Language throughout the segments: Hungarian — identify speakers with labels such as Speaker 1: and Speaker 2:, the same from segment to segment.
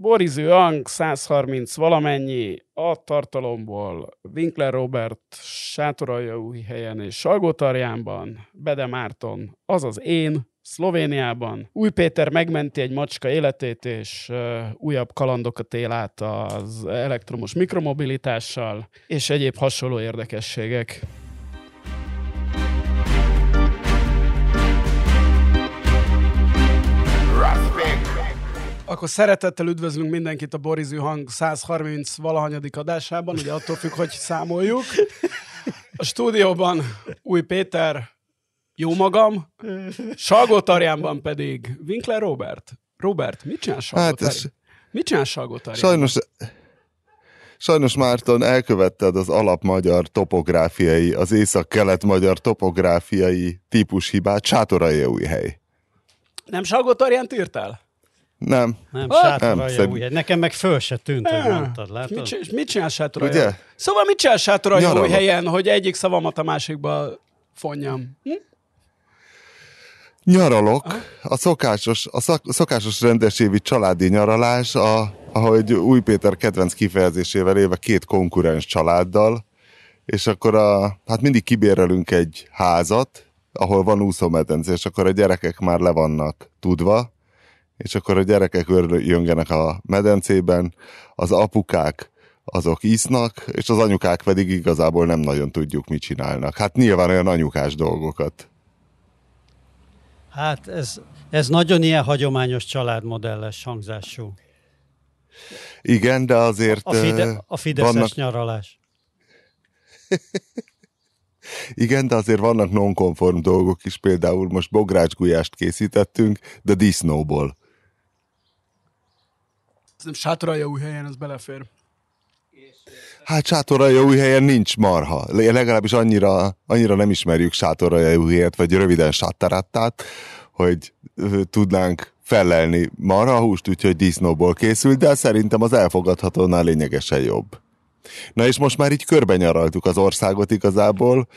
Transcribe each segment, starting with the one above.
Speaker 1: Boriző Ang 130 valamennyi, a tartalomból Winkler Robert új helyen és Salgótarjánban, Bede Márton, azaz én, Szlovéniában. Új Péter megmenti egy macska életét, és uh, újabb kalandokat él át az elektromos mikromobilitással, és egyéb hasonló érdekességek. Akkor szeretettel üdvözlünk mindenkit a Borizű Hang 130 valahanyadik adásában, ugye attól függ, hogy számoljuk. A stúdióban Új Péter, jó magam, Salgótarjánban pedig Winkler Robert. Robert, mit csinál Salgótarján? Hát ez... Mit csinál Salgótarján?
Speaker 2: Sajnos, sajnos Márton elkövetted az alapmagyar topográfiai, az észak-kelet-magyar topográfiai típushibát, Sátorai új hely.
Speaker 1: Nem Salgótarjánt írtál?
Speaker 2: Nem.
Speaker 3: Nem, sátoralja új. Nekem meg föl se tűnt, hogy mondtad, látod?
Speaker 1: Mit, mit csinál sátoralja? Ugye? Szóval mit csinál sátoralja új helyen, hogy egyik szavamat a másikba fonjam? Hm?
Speaker 2: Nyaralok, a szokásos, a szak, szokásos rendesévi családi nyaralás, a, ahogy Új Péter kedvenc kifejezésével éve két konkurens családdal, és akkor a, hát mindig kibérelünk egy házat, ahol van úszómedence, és akkor a gyerekek már le vannak tudva, és akkor a gyerekek jöngenek a medencében, az apukák azok isznak, és az anyukák pedig igazából nem nagyon tudjuk, mit csinálnak. Hát nyilván olyan anyukás dolgokat.
Speaker 3: Hát ez, ez nagyon ilyen hagyományos családmodelles hangzású.
Speaker 2: Igen, de azért...
Speaker 3: A, fide, a fideszes vannak... nyaralás.
Speaker 2: Igen, de azért vannak nonkonform dolgok is, például most bográcsgulyást készítettünk, de disznóból.
Speaker 1: Sátoralja új helyen, az belefér.
Speaker 2: Hát Sátoralja új helyen nincs marha. Legalábbis annyira, annyira nem ismerjük Sátoralja új helyet, vagy röviden Sáttarattát, hogy tudnánk felelni marhahúst, úgyhogy disznóból készült, de szerintem az elfogadhatónál lényegesen jobb. Na és most már így körbenyaraltuk az országot igazából,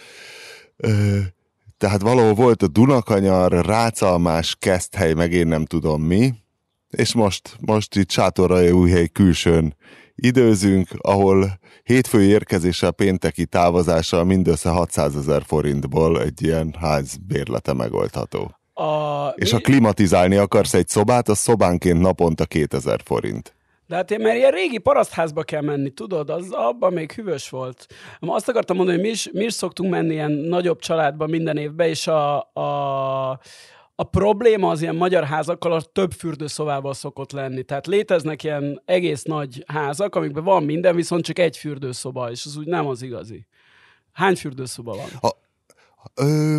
Speaker 2: tehát valahol volt a Dunakanyar, Rácalmás, Keszthely, meg én nem tudom mi, és most, most itt újhely külsőn időzünk, ahol hétfői érkezéssel pénteki távozással mindössze 600 ezer forintból egy ilyen ház bérlete megoldható. A, és ha klimatizálni akarsz egy szobát, az szobánként naponta 2000 forint.
Speaker 1: De hát mert ilyen régi parasztházba kell menni, tudod, az abban még hűvös volt. Azt akartam mondani, hogy mi is, mi is szoktunk menni ilyen nagyobb családba minden évben, és a, a a probléma az ilyen magyar házakkal a több fürdőszobával szokott lenni. Tehát léteznek ilyen egész nagy házak, amikben van minden, viszont csak egy fürdőszoba, és az úgy nem az igazi. Hány fürdőszoba van? A,
Speaker 2: Ö,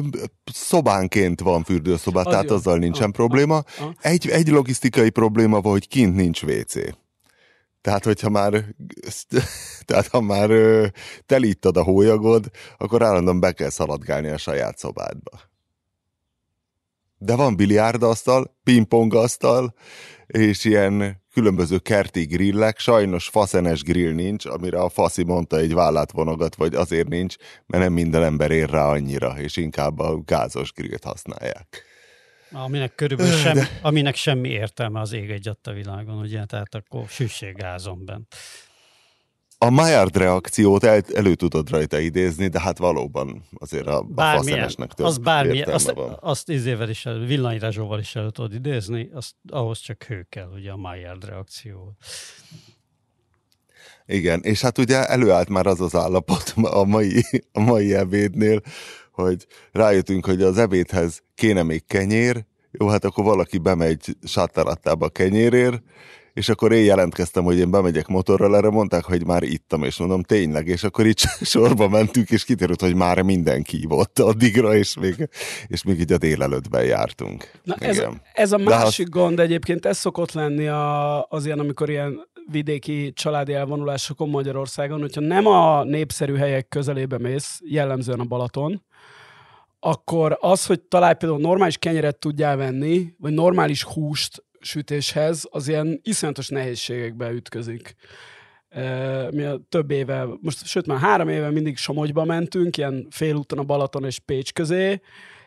Speaker 2: szobánként van fürdőszoba, az tehát jó. azzal nincsen a, probléma. A, a. Egy, egy logisztikai probléma van, hogy kint nincs WC. Tehát, hogyha már, tehát ha már telítad a hólyagod, akkor állandóan be kell szaladgálni a saját szobádba de van biliárdasztal, pingpongasztal, és ilyen különböző kerti grillek, sajnos faszenes grill nincs, amire a faszi mondta egy vállát vonogat, vagy azért nincs, mert nem minden ember ér rá annyira, és inkább a gázos grillt használják.
Speaker 3: Aminek körülbelül sem, de... aminek semmi értelme az ég egy a világon, ugye, tehát akkor süsséggázon bent
Speaker 2: a Maillard reakciót el, elő tudod rajta idézni, de hát valóban azért a, a faszenesnek több
Speaker 3: az bármi, azt, van. azt izével is, elő, villanyrezsóval is elő tudod idézni, azt, ahhoz csak hő kell, ugye a Maillard reakció.
Speaker 2: Igen, és hát ugye előállt már az az állapot a mai, a mai ebédnél, hogy rájöttünk, hogy az ebédhez kéne még kenyér, jó, hát akkor valaki bemegy sátarattába kenyérért, és akkor én jelentkeztem, hogy én bemegyek motorral, erre mondták, hogy már ittam, és mondom, tényleg, és akkor itt sorba mentünk, és kiderült, hogy már mindenki volt addigra, és még, és még így a délelőttben jártunk.
Speaker 1: Na ez, ez a másik az... gond egyébként, ez szokott lenni a, az ilyen, amikor ilyen vidéki családi elvonulásokon Magyarországon, hogyha nem a népszerű helyek közelébe mész, jellemzően a Balaton, akkor az, hogy találj például normális kenyeret tudjál venni, vagy normális húst sütéshez, az ilyen iszonyatos nehézségekbe ütközik. Mi a több éve, most sőt már három éve mindig Somogyba mentünk, ilyen félúton a Balaton és Pécs közé,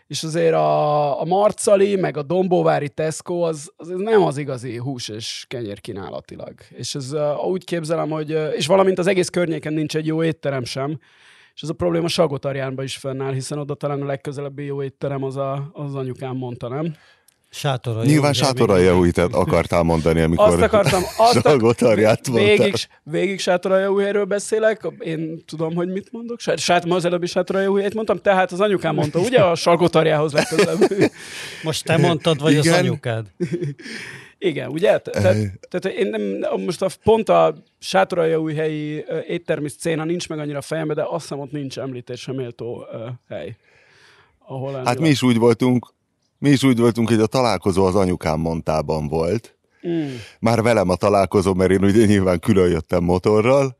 Speaker 1: és azért a, a Marcali, meg a Dombóvári Tesco az, az nem az igazi hús és kenyér kínálatilag. És ez úgy képzelem, hogy, és valamint az egész környéken nincs egy jó étterem sem, és ez a probléma Sagotarjánban is fennáll, hiszen oda talán a legközelebbi jó étterem az a, az anyukám mondta, nem?
Speaker 3: Sátora
Speaker 2: Nyilván sátora Jehuitet akartál mondani, amikor
Speaker 1: azt akartam, azt
Speaker 2: Sagotarját
Speaker 1: végig, végig sátora Jehuhéről beszélek, én tudom, hogy mit mondok. Sát, ma az előbbi sátora Jehuhét mondtam, tehát az anyukám mondta, ugye a Sagotarjához legközelebb.
Speaker 3: Most te mondtad, vagy Igen. az anyukád?
Speaker 1: Igen, ugye? Tehát, tehát én nem, most a, pont a sátoraljaújhelyi éttermi széna nincs meg annyira a fejembe, de azt hiszem ott nincs említésre méltó uh, hely.
Speaker 2: Ahol hát mi is úgy voltunk, mi is úgy voltunk, hogy a találkozó az anyukám mondtában volt. Mm. Már velem a találkozó, mert én ugye nyilván külön jöttem motorral,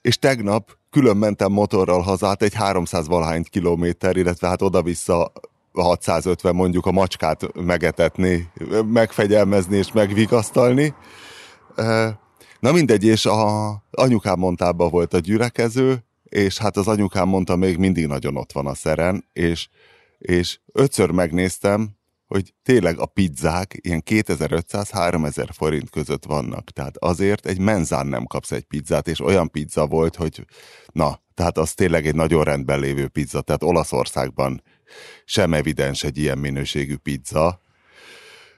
Speaker 2: és tegnap külön mentem motorral hazát egy 300 valahány kilométer, illetve hát oda-vissza 650 mondjuk a macskát megetetni, megfegyelmezni és megvigasztalni. Na mindegy, és a anyukám mondtában volt a gyülekező, és hát az anyukám mondta, még mindig nagyon ott van a szeren, és, és ötször megnéztem, hogy tényleg a pizzák ilyen 2500-3000 forint között vannak. Tehát azért egy menzán nem kapsz egy pizzát, és olyan pizza volt, hogy na, tehát az tényleg egy nagyon rendben lévő pizza. Tehát Olaszországban sem evidens egy ilyen minőségű pizza.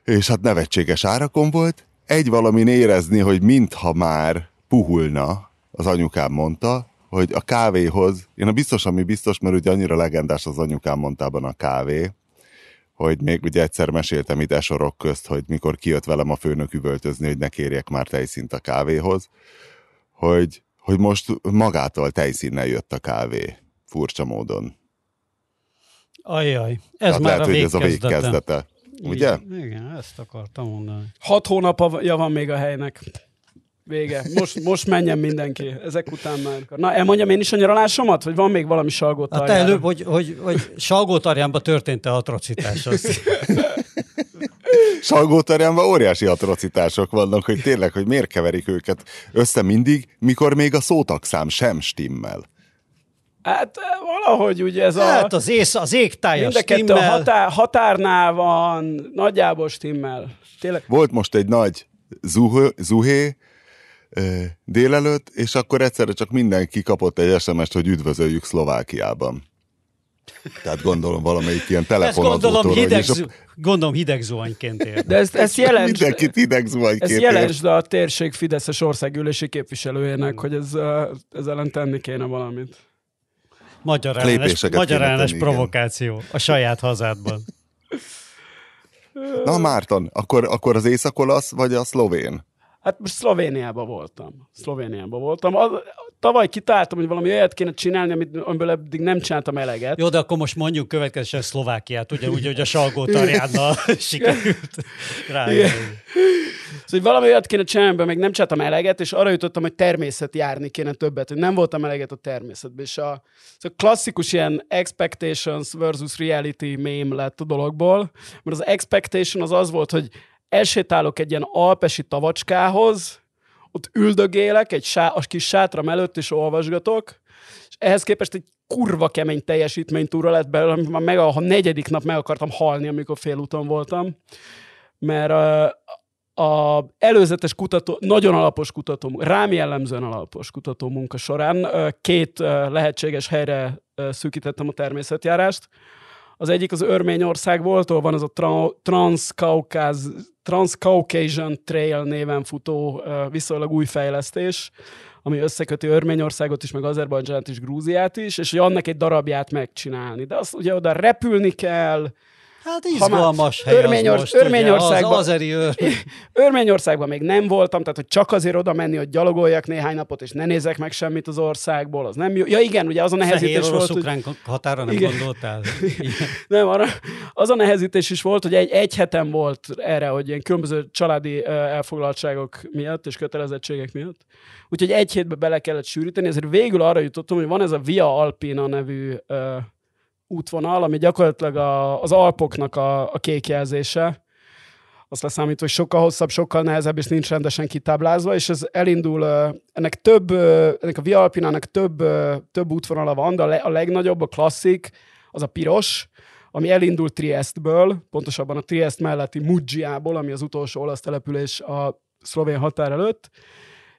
Speaker 2: És hát nevetséges árakon volt. Egy valamin érezni, hogy mintha már puhulna, az anyukám mondta, hogy a kávéhoz, én a biztos, ami biztos, mert ugye annyira legendás az anyukám mondtában a kávé, hogy még ugye egyszer meséltem itt esorok közt, hogy mikor kijött velem a főnök üvöltözni, hogy ne kérjek már tejszint a kávéhoz, hogy, hogy most magától tejszínnel jött a kávé, furcsa módon.
Speaker 3: Ajaj, ez Tehát már lehet, a hogy ez a végkezdete.
Speaker 2: Ugye?
Speaker 3: Igen, ezt akartam mondani.
Speaker 1: Hat hónapja van még a helynek. Vége. Most, most menjen mindenki. Ezek után már. Na, elmondjam én is a nyaralásomat? Vagy van még valami salgótarján?
Speaker 3: Hát előbb, hogy, hogy, hogy salgótarjánban történt-e atrocitás?
Speaker 2: Salgótarjánban óriási atrocitások vannak, hogy tényleg, hogy miért keverik őket össze mindig, mikor még a szótakszám sem stimmel.
Speaker 1: Hát valahogy ugye ez
Speaker 3: a... Hát az, ész, az égtája
Speaker 1: Mind a kettő a határ, határnál van, nagyjából stimmel.
Speaker 2: Tényleg. Volt most egy nagy zuhé, zuhé délelőtt, és akkor egyszerre csak mindenki kapott egy SMS-t, hogy üdvözöljük Szlovákiában. Tehát gondolom valamelyik ilyen telefonazó
Speaker 3: gondolom, hideg, a... gondolom hideg zuhanyként ér.
Speaker 1: De ezt, ezt jelents,
Speaker 2: Mindenkit hideg zuhanyként
Speaker 1: Ezt jelents a térség Fideszes országgyűlési képviselőjének, hogy ez, ez ellen tenni kéne valamit.
Speaker 3: Magyar ellenes, magyar ellenes provokáció a saját hazádban.
Speaker 2: Na Márton, akkor, akkor az észak vagy a szlovén?
Speaker 1: Hát most Szlovéniában voltam. Szlovéniában voltam. Az, tavaly kitáltam, hogy valami olyat kéne csinálni, amit, amiből eddig nem csináltam eleget.
Speaker 3: Jó, de akkor most mondjuk következően Szlovákiát, ugyanúgy, hogy a Salgó Tarjánnal sikerült rá.
Speaker 1: Szóval valami olyat kéne csinálni, amiben még nem csináltam eleget, és arra jutottam, hogy természet járni kéne többet, hogy nem voltam eleget a természetben. És a, szóval klasszikus ilyen expectations versus reality mém lett a dologból, mert az expectation az az volt, hogy elsétálok egy ilyen alpesi tavacskához, ott üldögélek egy sá, a kis sátram előtt, és olvasgatok, és ehhez képest egy kurva kemény teljesítménytúra lett belőle, amit már meg a, a negyedik nap meg akartam halni, amikor félúton voltam, mert a, a előzetes kutató, nagyon alapos kutató, rám jellemzően alapos kutató munka során két lehetséges helyre szűkítettem a természetjárást. Az egyik az Örményország volt, ahol van az a Transcaucas Transcaucasian Trail néven futó viszonylag új fejlesztés, ami összeköti Örményországot is, meg Azerbajdzsánt is, Grúziát is, és hogy annak egy darabját megcsinálni. De azt ugye oda repülni kell,
Speaker 3: Hát izgalmas hely Örményor, az most, Örményországban, az azeri ör...
Speaker 1: Örményországban még nem voltam, tehát hogy csak azért oda menni, hogy gyalogoljak néhány napot, és ne nézek meg semmit az országból, az nem jó. Ja igen, ugye az a nehezítés volt,
Speaker 3: hogy... határa nem igen. gondoltál?
Speaker 1: nem, arra, az a nehezítés is volt, hogy egy, egy hetem volt erre, hogy ilyen különböző családi elfoglaltságok miatt és kötelezettségek miatt. Úgyhogy egy hétbe bele kellett sűríteni, ezért végül arra jutottam, hogy van ez a Via Alpina nevű útvonal, ami gyakorlatilag a, az Alpoknak a, a kékjelzése. Azt leszámít, hogy sokkal hosszabb, sokkal nehezebb, és nincs rendesen kitáblázva, és ez elindul, ennek több, ennek a Via Alpinának több, több útvonala van, de a, le, a legnagyobb, a klasszik, az a piros, ami elindult Triestből, pontosabban a Triest melletti Muggiából, ami az utolsó olasz település a szlovén határ előtt,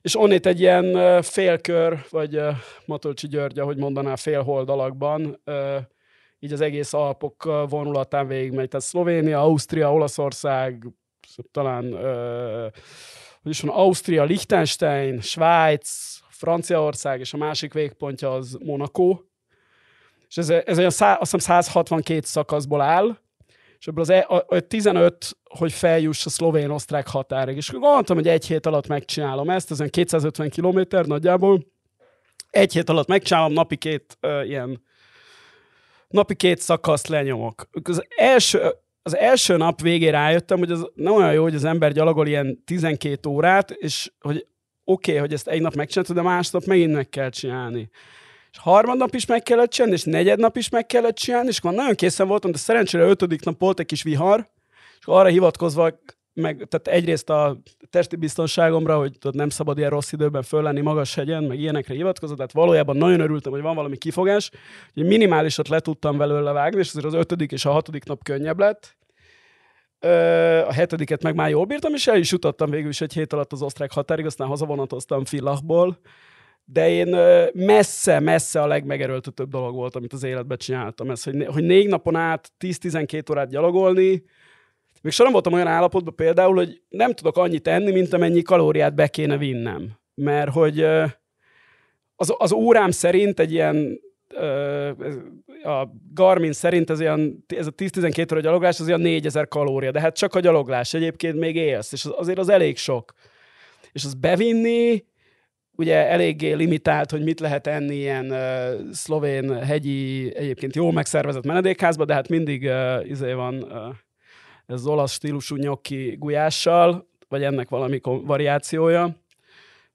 Speaker 1: és onnét egy ilyen félkör, vagy Matolcsi György, ahogy mondaná, félholdalakban, így az egész Alpok vonulatán végigmegy. Tehát Szlovénia, Ausztria, Olaszország, talán hogy is van, Ausztria, Liechtenstein, Svájc, Franciaország, és a másik végpontja az Monaco. És ez, ez olyan szá, azt hiszem 162 szakaszból áll, és ebből az e, a, a 15, hogy feljuss a szlovén-osztrák határig. És gondoltam, hogy egy hét alatt megcsinálom ezt, ez olyan 250 kilométer nagyjából. Egy hét alatt megcsinálom, napi két uh, ilyen napi két szakaszt lenyomok. Az első, az első nap végén rájöttem, hogy az nem olyan jó, hogy az ember gyalogol ilyen 12 órát, és hogy oké, okay, hogy ezt egy nap megcsináltad, de másnap megint meg kell csinálni. És harmadnap is meg kellett csinálni, és negyed nap is meg kellett csinálni, és akkor nagyon készen voltam, de szerencsére ötödik nap volt egy kis vihar, és arra hivatkozva meg, tehát egyrészt a testi biztonságomra, hogy tudod, nem szabad ilyen rossz időben föl lenni magas hegyen, meg ilyenekre hivatkozott, tehát valójában nagyon örültem, hogy van valami kifogás, hogy minimálisat le tudtam belőle vágni, és azért az ötödik és a hatodik nap könnyebb lett. A hetediket meg már jól bírtam, és el is jutottam végül is egy hét alatt az osztrák határig, aztán hazavonatoztam Fillachból, de én messze-messze a legmegerőltetőbb dolog volt, amit az életben csináltam. Ez, hogy, hogy négy napon át 10-12 órát gyalogolni, még soha nem voltam olyan állapotban például, hogy nem tudok annyit enni, mint amennyi kalóriát be kéne vinnem. Mert hogy az, az órám szerint egy ilyen a Garmin szerint ez, ilyen, ez a 10-12 óra gyaloglás, az olyan 4000 kalória, de hát csak a gyaloglás, egyébként még élsz, és azért az elég sok. És az bevinni, ugye eléggé limitált, hogy mit lehet enni ilyen uh, szlovén, hegyi, egyébként jól megszervezett menedékházba, de hát mindig uh, izé van uh, ez az olasz stílusú nyokki gulyással, vagy ennek valami variációja,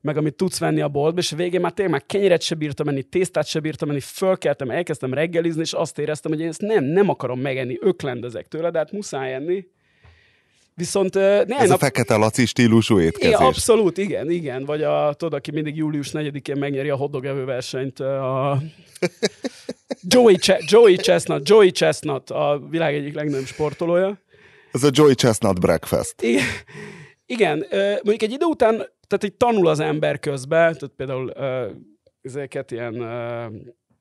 Speaker 1: meg amit tudsz venni a boltba, és a végén már tényleg már kenyeret se bírtam menni, tésztát se bírtam menni, fölkeltem, elkezdtem reggelizni, és azt éreztem, hogy én ezt nem, nem akarom megenni, öklendezek tőle, de hát muszáj enni. Viszont uh,
Speaker 2: Ez nap... a fekete laci stílusú étkezés.
Speaker 1: Igen, abszolút, igen, igen. Vagy a, tudod, aki mindig július 4-én megnyeri a hotdog versenyt, a Joey, Ch- Joey Chestnut, Joey Chestnut, a világ egyik legnagyobb sportolója.
Speaker 2: Ez a Joey Chestnut Breakfast.
Speaker 1: Igen, igen, mondjuk egy idő után, tehát egy tanul az ember közben, tehát például ezeket ilyen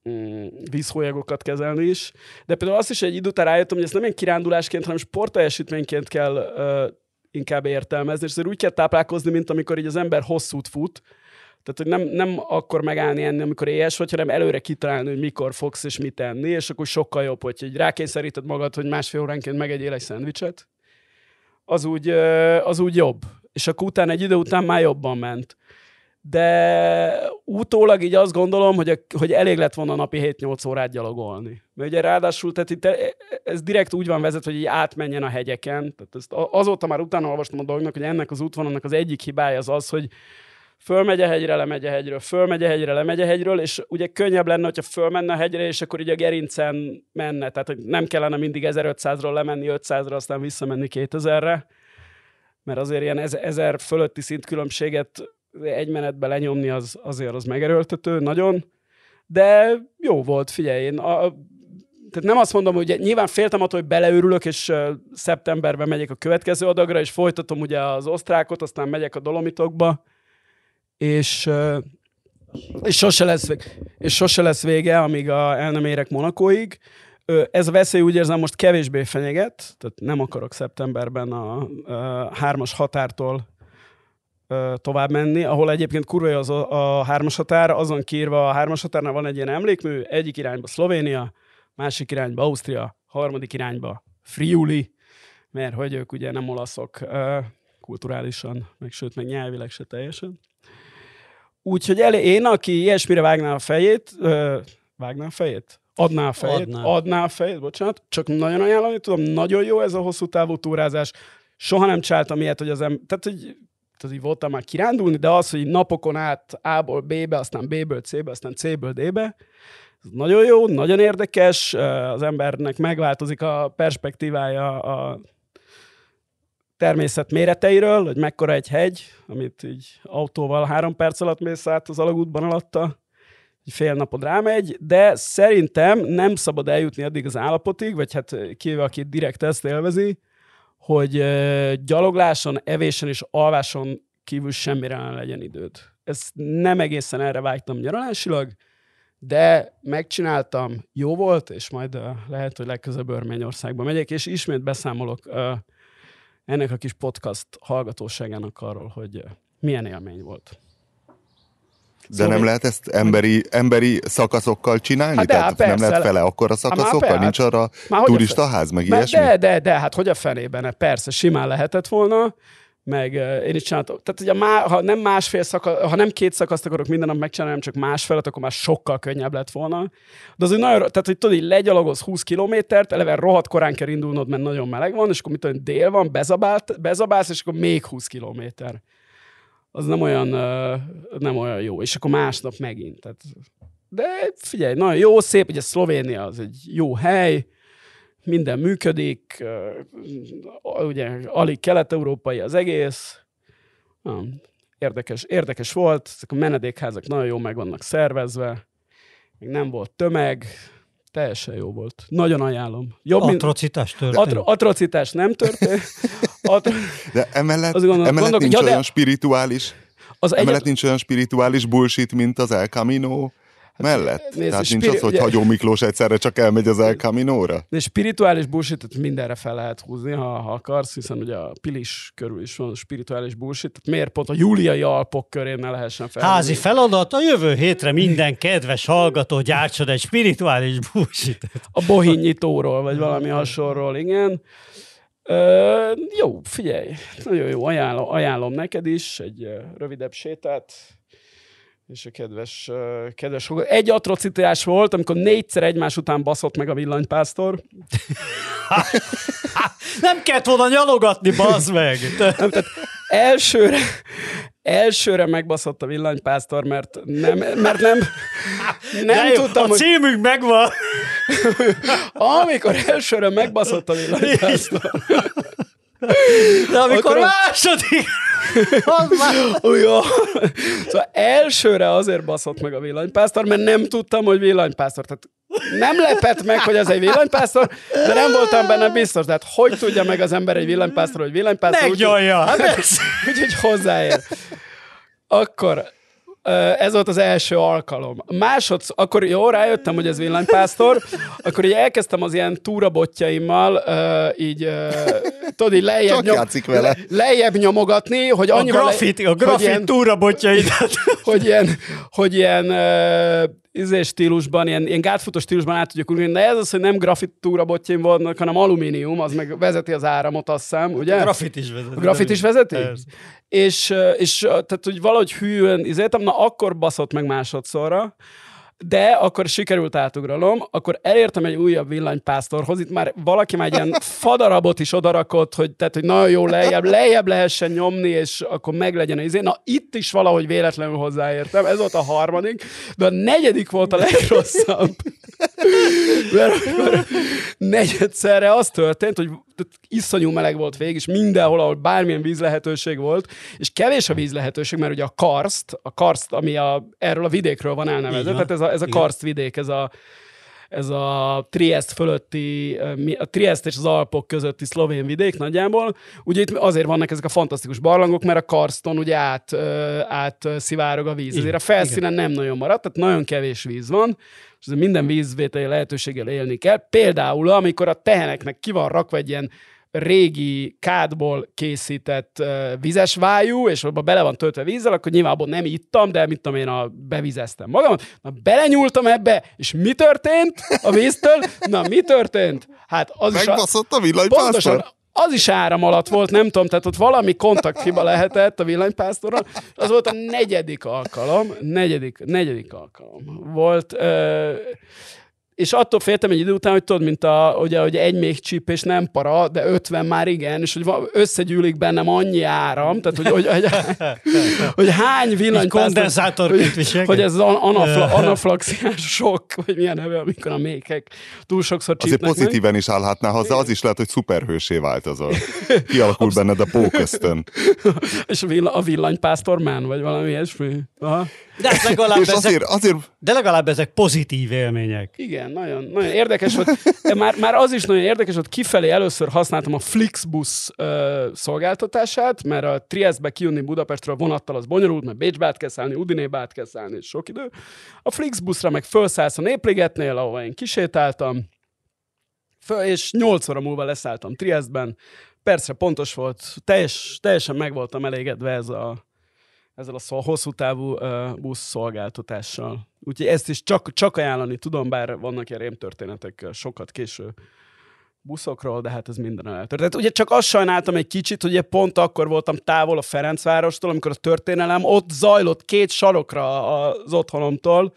Speaker 1: mm, vízhólyagokat kezelni is, de például azt is egy idő után rájöttem, hogy ezt nem ilyen kirándulásként, hanem sporteljesítményként kell inkább értelmezni, és úgy kell táplálkozni, mint amikor így az ember hosszút fut, tehát, hogy nem, nem akkor megállni enni, amikor éhes vagy, hanem előre kitalálni, hogy mikor fogsz és mit enni, és akkor sokkal jobb, hogy így rákényszeríted magad, hogy másfél óránként megegyél egy szendvicset, az úgy, az úgy jobb. És akkor utána egy idő után már jobban ment. De utólag így azt gondolom, hogy, a, hogy elég lett volna napi 7-8 órát gyalogolni. Mert ugye ráadásul, tehát itt ez direkt úgy van vezet, hogy így átmenjen a hegyeken. Tehát ezt azóta már utána olvastam a dolognak, hogy ennek az útvonalnak az egyik hibája az az, hogy fölmegy a hegyre, lemegy a hegyről, fölmegy a hegyre, lemegy a hegyről, és ugye könnyebb lenne, hogyha fölmenne a hegyre, és akkor így a gerincen menne, tehát hogy nem kellene mindig 1500-ról lemenni 500-ra, aztán visszamenni 2000-re, mert azért ilyen 1000 fölötti szintkülönbséget egy menetbe lenyomni az, azért az megerőltető, nagyon, de jó volt, figyelj, én a, tehát nem azt mondom, hogy nyilván féltem attól, hogy beleőrülök, és szeptemberben megyek a következő adagra, és folytatom ugye az osztrákot, aztán megyek a Dolomitokba, és, és, sose lesz, és sose lesz vége, amíg a, el nem érek Monakóig. Ez a veszély úgy érzem most kevésbé fenyeget, tehát nem akarok szeptemberben a, a hármas határtól tovább menni, ahol egyébként kurva az a, a hármas határ, azon kírva a hármas határnál van egy ilyen emlékmű, egyik irányba Szlovénia, másik irányba Ausztria, harmadik irányba Friuli, mert hogy ők ugye nem olaszok kulturálisan, meg sőt, meg nyelvileg se teljesen. Úgyhogy elé, én, aki ilyesmire vágná a fejét, ö, vágná a fejét? Adná a fejét? Adná. Adná a fejét, bocsánat. Csak nagyon ajánlani tudom, nagyon jó ez a hosszú távú túrázás. Soha nem csináltam ilyet, hogy az ember, tehát, hogy tehát így voltam már kirándulni, de az, hogy napokon át A-ból B-be, aztán B-ből C-be, aztán C-ből D-be, ez nagyon jó, nagyon érdekes, az embernek megváltozik a perspektívája a természet méreteiről, hogy mekkora egy hegy, amit így autóval három perc alatt mész át az alagútban alatta, hogy fél napod rámegy, de szerintem nem szabad eljutni addig az állapotig, vagy hát kivéve, aki direkt ezt élvezi, hogy gyalogláson, evésen és alváson kívül semmire nem legyen időd. Ez nem egészen erre vágytam nyaralásilag, de megcsináltam, jó volt, és majd uh, lehet, hogy legközelebb Örményországba megyek, és ismét beszámolok ennek a kis podcast hallgatóságának arról, hogy uh, milyen élmény volt.
Speaker 2: De szóval nem lehet ezt emberi, emberi szakaszokkal csinálni? Hát de, Tehát hát nem lehet fele akkor a szakaszokkal? Hát, Nincs arra turistaház, meg ilyesmi?
Speaker 1: De, de, de, hát hogy a fenében? Persze, simán lehetett volna, meg én is csináltam. Tehát ugye ha nem másfél szakasz, ha nem két szakaszt akarok minden nap megcsinálni, hanem csak másfelet, akkor már sokkal könnyebb lett volna. De az, hogy nagyon, tehát hogy tudod, így legyalogolsz 20 kilométert, eleve rohadt korán kell indulnod, mert nagyon meleg van, és akkor mit tudom, dél van, bezabált, bezabálsz, és akkor még 20 kilométer. Az nem olyan, nem olyan jó. És akkor másnap megint. Tehát, de figyelj, nagyon jó, szép, ugye Szlovénia az egy jó hely, minden működik, ugye alig kelet-európai az egész. Érdekes, érdekes volt, ezek a menedékházak nagyon jól meg vannak szervezve, még nem volt tömeg, teljesen jó volt. Nagyon ajánlom.
Speaker 3: Jobb, atrocitás történt? Atro,
Speaker 1: atrocitás nem történt.
Speaker 2: Atro... De emellett, gondolom, emellett gondolom, nincs ja, olyan de... spirituális az emellett egy... nincs olyan spirituális bullshit, mint az El Camino mellett? Nézd, Tehát nincs spiri- az, hogy ugye... Hagyó Miklós egyszerre csak elmegy az El Camino-ra?
Speaker 1: De spirituális bullshit mindenre fel lehet húzni, ha, ha akarsz, hiszen ugye a Pilis körül is van spirituális bullshit, tehát miért pont a Júliai Alpok körén ne lehessen fel.
Speaker 3: Házi feladat, a jövő hétre minden kedves hallgató gyártson egy spirituális bullshit
Speaker 1: A bohinyitóról, vagy valami hasonlóról, igen. Ö, jó, figyelj, nagyon jó, ajánlom, ajánlom neked is egy rövidebb sétát, és a kedves, kedves Egy atrocitás volt, amikor négyszer egymás után baszott meg a villanypásztor.
Speaker 3: nem kellett volna nyalogatni, bazd meg!
Speaker 1: nem, tehát elsőre, elsőre megbaszott a villanypásztor, mert nem, mert nem, nem
Speaker 3: jó,
Speaker 1: tudtam,
Speaker 3: a hogy... címünk megvan!
Speaker 1: Amikor elsőre megbaszott a villanypásztor.
Speaker 3: De amikor akkor második...
Speaker 1: Jó. Szóval elsőre azért baszott meg a villanypásztor, mert nem tudtam, hogy villanypásztor. Tehát nem lepett meg, hogy ez egy villanypásztor, de nem voltam benne biztos. Tehát hogy tudja meg az ember egy villanypásztor, hogy villanypásztor?
Speaker 3: Meggyalja!
Speaker 1: Hát, úgyhogy hozzáér. Akkor ez volt az első alkalom. Másodsz, akkor jó, rájöttem, hogy ez villanypásztor, akkor így elkezdtem az ilyen túrabotjaimmal így, tudod, így lejjebb, nyom, vele. lejjebb nyomogatni, hogy
Speaker 3: annyival... A grafit, a grafit túrabotjaidat.
Speaker 1: Hogy ilyen, hogy ilyen uh, izé stílusban, ilyen, ilyen gátfutó stílusban át tudjuk ugrani, de ez az, hogy nem grafit túrabotjaim vannak, hanem alumínium, az meg vezeti az áramot, azt hiszem, ugye? A
Speaker 3: grafit is vezeti. A
Speaker 1: grafit is vezeti? Persze. És, és tehát, hogy valahogy hűen izéltem, na akkor baszott meg másodszorra, de akkor sikerült átugralom, akkor elértem egy újabb villanypásztorhoz, itt már valaki már egy ilyen fadarabot is odarakott, hogy, tehát, hogy nagyon jó lejjebb, lejjebb lehessen nyomni, és akkor meglegyen az izé. Na itt is valahogy véletlenül hozzáértem, ez volt a harmadik, de a negyedik volt a legrosszabb. Mert akkor negyedszerre az történt, hogy iszonyú meleg volt végig, és mindenhol, ahol bármilyen víz lehetőség volt, és kevés a víz lehetőség, mert ugye a karszt, a karszt, ami a, erről a vidékről van elnevezve, tehát ez a, ez a karszt vidék, ez a, ez a Triest fölötti, a Triest és az Alpok közötti szlovén vidék nagyjából. Ugye itt azért vannak ezek a fantasztikus barlangok, mert a karston ugye át, át szivárog a víz. Ezért a felszínen nem nagyon maradt, tehát nagyon kevés víz van, és minden vízvételi lehetőséggel élni kell. Például, amikor a teheneknek ki van rakva egy ilyen régi kádból készített uh, vizes vájú, és abban bele van töltve vízzel, akkor nyilván abban nem ittam, de mit tudom én, a, bevizeztem magam. Na, belenyúltam ebbe, és mi történt a víztől? Na, mi történt?
Speaker 2: Hát az Megbaszott is a, a villanypásztor?
Speaker 1: az is áram alatt volt, nem tudom, tehát ott valami kontakthiba lehetett a villanypásztoron. Az volt a negyedik alkalom, negyedik, negyedik alkalom volt. Ö, és attól féltem egy idő után, hogy tudod, mint a, ugye, hogy egy még csíp és nem para, de 50 már igen, és hogy összegyűlik bennem annyi áram, tehát hogy, hogy, hogy, hogy hány villanypásztor, hogy, hogy ez az anafla, anaflaxiás sok, vagy milyen neve, amikor a mékek túl sokszor
Speaker 2: csípnek Azért pozitíven meg. is állhatná hozzá, az is lehet, hogy szuperhősé változol. Kialakul benned a póköztön.
Speaker 1: és a villanypásztormán, vagy valami ilyesmi. Aha.
Speaker 3: De, hát legalább ezek, azért, azért... de legalább ezek pozitív élmények.
Speaker 1: Igen, nagyon, nagyon érdekes volt. Már, már az is nagyon érdekes hogy kifelé először használtam a Flixbus uh, szolgáltatását, mert a Triestbe kijönni Budapestről vonattal az bonyolult, mert Bécsbe át kell szállni, Udinébe át kell szállni, és sok idő. A Flixbusra meg felszállsz a Népligetnél, ahol én kisétáltam, föl, és 8 óra múlva leszálltam Triestben. Persze pontos volt, teljes, teljesen meg voltam elégedve ez a, ezzel a szó, hosszú távú uh, busz szolgáltatással. Úgyhogy ezt is csak, csak ajánlani tudom, bár vannak ilyen rémtörténetek sokat késő buszokról, de hát ez minden eltörtént. Ugye csak azt sajnáltam egy kicsit, hogy pont akkor voltam távol a Ferencvárostól, amikor a történelem ott zajlott két sarokra az otthonomtól,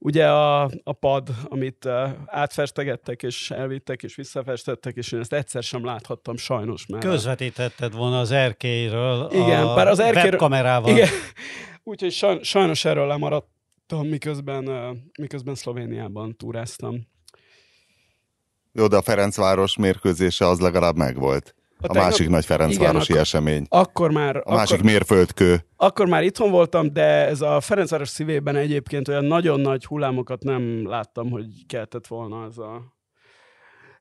Speaker 1: ugye a, a pad, amit átfestegettek, és elvittek, és visszafestettek, és én ezt egyszer sem láthattam sajnos már.
Speaker 3: Közvetítetted volna az erkélyről
Speaker 1: igen,
Speaker 3: a bár az erkélyről, webkamerával.
Speaker 1: Igen, úgyhogy sajnos erről lemaradtam, miközben, miközben Szlovéniában túráztam.
Speaker 2: Jó, de a Ferencváros mérkőzése az legalább megvolt. A, a másik nagy Ferencvárosi igen, esemény.
Speaker 1: Akkor már... A
Speaker 2: akkor, másik mérföldkő.
Speaker 1: Akkor már itthon voltam, de ez a Ferencváros szívében egyébként olyan nagyon nagy hullámokat nem láttam, hogy keltett volna ez a,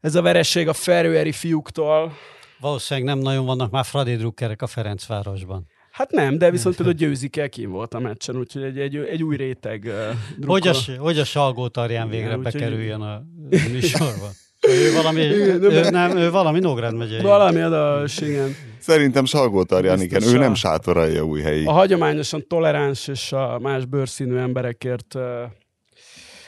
Speaker 1: ez a veresség a ferőeri fiúktól.
Speaker 3: Valószínűleg nem nagyon vannak már Fradi drukkerek a Ferencvárosban.
Speaker 1: Hát nem, de viszont például győzik el kim volt a meccsen, úgyhogy egy, egy, egy új réteg uh,
Speaker 3: hogy, a, hogy a Salgó Tarján végre Igen, bekerüljön a műsorba. Ő valami, ő, nem, ő valami Nógrád megyei.
Speaker 1: Valami az, igen.
Speaker 2: Szerintem Salgótarján, igen, ő nem sátoralja új helyi.
Speaker 1: A hagyományosan toleráns és a más bőrszínű emberekért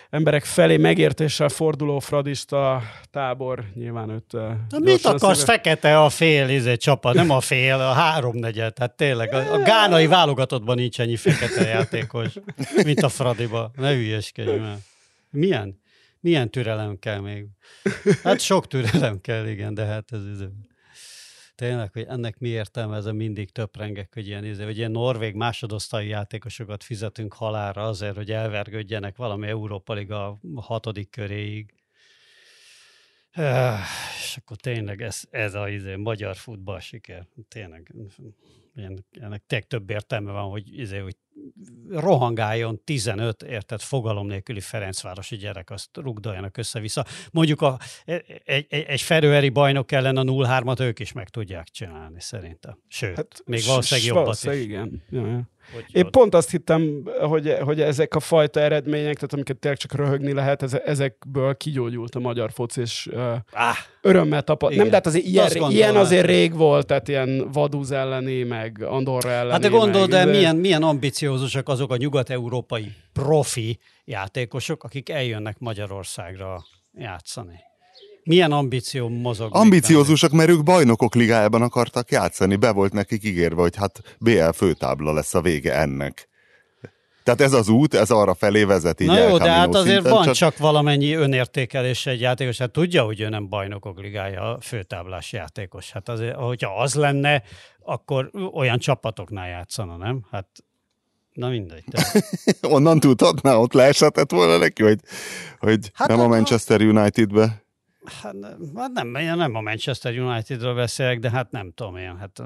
Speaker 1: emberek felé megértéssel forduló fradista tábor, nyilván őt...
Speaker 3: Na mit akarsz, szíve... fekete a fél izé, csapat, nem a fél, a háromnegyed, hát tényleg, a, a gánai válogatottban nincs ennyi fekete játékos, mint a fradiba, ne hülyeskedj már. Milyen? Milyen türelem kell még? Hát sok türelem kell, igen, de hát ez, ez tényleg, hogy ennek mi értelme, ez a mindig töprengek, hogy ilyen, hogy ilyen norvég másodosztályi játékosokat fizetünk halára azért, hogy elvergődjenek valami Európa Liga hatodik köréig. És akkor tényleg ez, ez a izé, magyar futball siker. Tényleg, ennek tényleg több értelme van, hogy, izé, hogy rohangáljon 15, érted, fogalom nélküli Ferencvárosi gyerek, azt rugdaljanak össze-vissza. Mondjuk a, egy, egy, egy ferőeri bajnok ellen a 0-3-at ők is meg tudják csinálni, szerintem. Sőt, hát, még valószínűleg jobbat is.
Speaker 1: igen. Ja, ja. Hogy Én jól... pont azt hittem, hogy, hogy ezek a fajta eredmények, tehát amiket tényleg csak röhögni lehet, ezekből kigyógyult a magyar foci, és uh, ah, örömmel tapad. Nem, de hát azért ilyen, ilyen azért rég volt, tehát ilyen Vaduz elleni, meg Andorra elleni.
Speaker 3: Hát de gondol, de izé- milyen, milyen ambiciózusak azok a nyugat-európai profi játékosok, akik eljönnek Magyarországra játszani. Milyen ambíció mozog?
Speaker 2: Ambiciózusak, mert ők bajnokok ligájában akartak játszani. Be volt nekik ígérve, hogy hát BL főtábla lesz a vége ennek. Tehát ez az út, ez arra felé vezet így
Speaker 3: Na jó, de hát azért szinten, van csak... csak valamennyi önértékelés egy játékos. Hát tudja, hogy ő nem bajnokok ligája, főtáblás játékos. Hát azért, hogyha az lenne, akkor olyan csapatoknál játszana, nem? Hát Na mindegy. De...
Speaker 2: Onnan tudhatná, ott leeshetett volna neki, hogy, hogy hát nem a Manchester Unitedbe.
Speaker 3: Hát nem, hát nem, nem a Manchester Unitedről beszélek, de hát nem tudom én, hát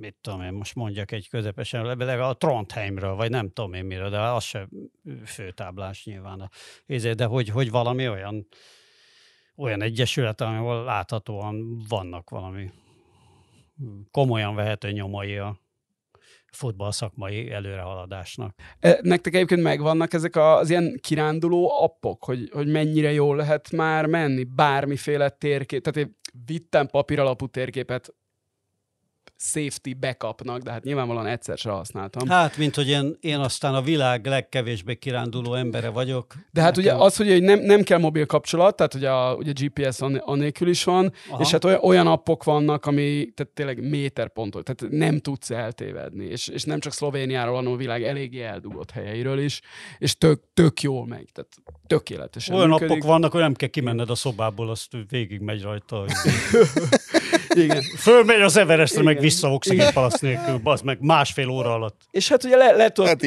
Speaker 3: mit tudom én, most mondjak egy közepesen, legalább a Trondheimről, vagy nem tudom én miről, de az se főtáblás nyilván. A, de hogy, hogy valami olyan, olyan egyesület, ahol láthatóan vannak valami komolyan vehető nyomai a, futballszakmai előrehaladásnak.
Speaker 1: E, nektek egyébként megvannak ezek az ilyen kiránduló appok, hogy, hogy mennyire jól lehet már menni, bármiféle térkép. Tehát én vittem papíralapú térképet safety backupnak, de hát nyilvánvalóan egyszer se használtam.
Speaker 3: Hát, mint hogy én, én aztán a világ legkevésbé kiránduló embere vagyok.
Speaker 1: De hát nekem... ugye az, hogy nem, nem kell mobil kapcsolat, tehát ugye a ugye GPS anélkül is van, Aha. és hát olyan, olyan appok vannak, ami tehát tényleg méterpontot, tehát nem tudsz eltévedni, és, és nem csak Szlovéniáról, hanem a világ eléggé eldugott helyeiről is, és tök, tök jól megy, tehát tökéletesen
Speaker 3: Olyan működik. appok vannak, hogy nem kell kimenned a szobából, azt végig megy rajta. Igen. Fölmegy az Everestre, meg vissza oxigénpalasz nélkül, az meg másfél óra alatt.
Speaker 1: És hát ugye le, le, tudod,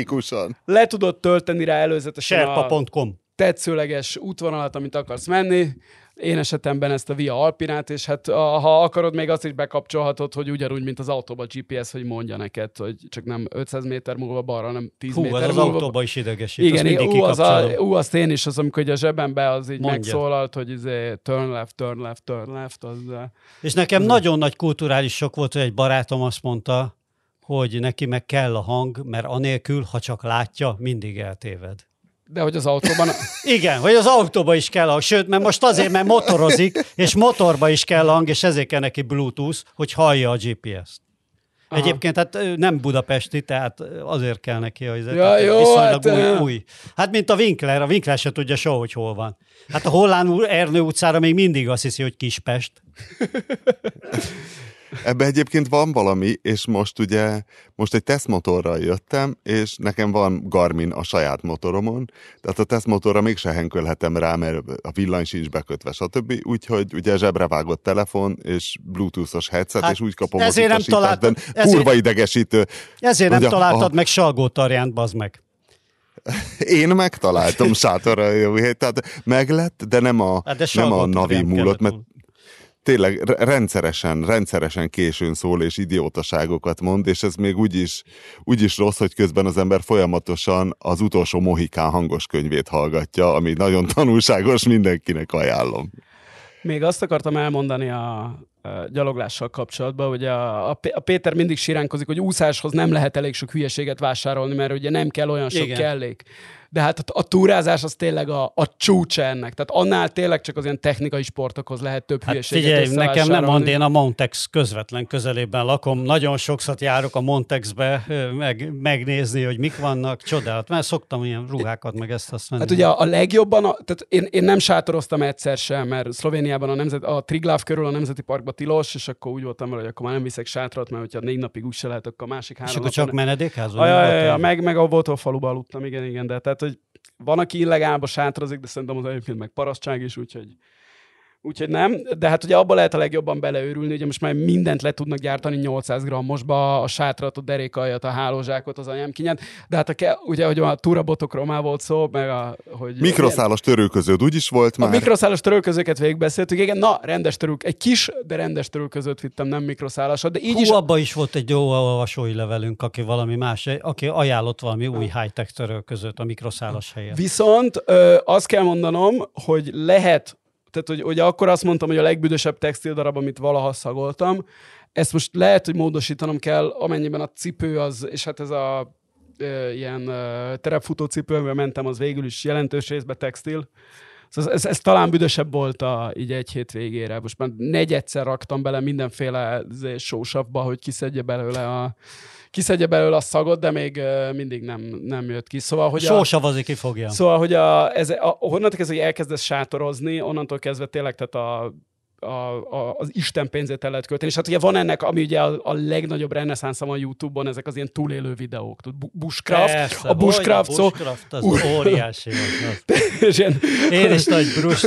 Speaker 1: le tudod tölteni rá előzetesen
Speaker 3: Serpa.com. a
Speaker 1: tetszőleges útvonalat, amit akarsz menni, én esetemben ezt a Via Alpinát, és hát ha akarod, még azt is bekapcsolhatod, hogy ugyanúgy, mint az autóban GPS, hogy mondja neked, hogy csak nem 500 méter múlva balra, hanem 10 Hú, méter
Speaker 3: az
Speaker 1: múlva.
Speaker 3: autóban is idegesít.
Speaker 1: Igen, ú, az, a, ú, azt én is, az amikor a zsebembe az így mondja. megszólalt, hogy izé, turn left, turn left, turn left. Az,
Speaker 3: és nekem az nagyon nagy kulturális sok volt, hogy egy barátom azt mondta, hogy neki meg kell a hang, mert anélkül, ha csak látja, mindig eltéved.
Speaker 1: De hogy az autóban...
Speaker 3: Igen, hogy az autóban is kell hang. Sőt, mert most azért, mert motorozik, és motorba is kell hang, és ezért kell neki Bluetooth, hogy hallja a GPS-t. Aha. Egyébként hát nem budapesti, tehát azért kell neki, hogy
Speaker 1: ja, jó, viszonylag
Speaker 3: hát, új, új. Hát mint a Winkler, a Winkler se tudja soha, hogy hol van. Hát a Hollán Ernő utcára még mindig azt hiszi, hogy Kispest.
Speaker 2: Ebbe egyébként van valami, és most ugye, most egy tesztmotorral jöttem, és nekem van Garmin a saját motoromon, tehát a tesztmotorra mégse henkölhetem rá, mert a villany sincs bekötve, stb. Úgyhogy ugye zsebre vágott telefon, és bluetoothos headset, hát és úgy kapom
Speaker 3: ezért nem találtad,
Speaker 2: ezért, kurva idegesítő.
Speaker 3: Ezért nem a, találtad a, meg Salgó Tarjánt, bazd meg.
Speaker 2: Én megtaláltam sátorra jó hét, tehát meglett, de nem a, hát de nem a Navi múlott, mert tényleg rendszeresen, rendszeresen későn szól és idiótaságokat mond, és ez még úgy is, úgy is rossz, hogy közben az ember folyamatosan az utolsó Mohikán hangos könyvét hallgatja, ami nagyon tanulságos, mindenkinek ajánlom.
Speaker 1: Még azt akartam elmondani a, gyaloglással kapcsolatban, hogy a, a Péter mindig siránkozik, hogy úszáshoz nem lehet elég sok hülyeséget vásárolni, mert ugye nem kell olyan sok Igen. kellék de hát a, túrázás az tényleg a, a csúcs ennek. Tehát annál tényleg csak az ilyen technikai sportokhoz lehet több hát hülyeséget
Speaker 3: figyelj, nekem nem mond, én a Montex közvetlen közelében lakom. Nagyon sokszor járok a Montexbe meg, megnézni, hogy mik vannak. Csodálat, mert szoktam ilyen ruhákat, meg ezt azt
Speaker 1: menni. Hát ugye a, legjobban, a, tehát én, én nem sátoroztam egyszer sem, mert Szlovéniában a, nemzet, a Triglav körül a Nemzeti Parkba tilos, és akkor úgy voltam hogy akkor már nem viszek sátrat, mert hogyha négy napig úgy se lehet, akkor a másik három
Speaker 3: És akkor csak menedékházban?
Speaker 1: Meg, meg a volt a faluban aludtam, igen, igen, de tehát hogy van, aki illegálba sátrazik, de szerintem az egyébként meg parasztság is, úgyhogy Úgyhogy nem, de hát ugye abban lehet a legjobban beleőrülni, ugye most már mindent le tudnak gyártani 800 grammosba, a sátrat, a derékaljat, a hálózsákot, az anyám kinyát, de hát a ke, ugye, hogy a turabotokról már volt szó, meg a, hogy...
Speaker 2: Mikroszálos törőköződ úgy is volt már.
Speaker 1: A mikroszálos törőközőket végigbeszéltük, igen, na, rendes törők, egy kis, de rendes törőközőt vittem, nem mikroszálasat, de így Hú, is...
Speaker 3: abban is volt egy jó olvasói levelünk, aki valami más, aki ajánlott valami új high-tech törőközőt a mikroszálas helyett.
Speaker 1: Viszont ö, azt kell mondanom, hogy lehet tehát hogy, hogy akkor azt mondtam, hogy a legbüdösebb textil darab, amit valaha szagoltam, ezt most lehet, hogy módosítanom kell, amennyiben a cipő az, és hát ez a e, ilyen e, terepfutó cipő, amivel mentem, az végül is jelentős részben textil. Szóval ez, ez, ez talán büdösebb volt a, így egy hét végére. Most már negyedszer raktam bele mindenféle sósavba, hogy kiszedje belőle a, kiszedje belőle a szagot, de még mindig nem, nem jött ki. Szóval, hogy
Speaker 3: Sósavazni ki fogja.
Speaker 1: Szóval, hogy a, ez, a, onnantól kezdve, hogy elkezdesz sátorozni, onnantól kezdve tényleg, tehát a, a, a, az Isten pénzét el lehet költeni. És hát ugye van ennek, ami ugye a, a legnagyobb reneszánsz a YouTube-on, ezek az ilyen túlélő videók. Tud, bushcraft.
Speaker 3: Persze, a bushcraft, szó... bushcraft az óriási volt. Én is nagy brus.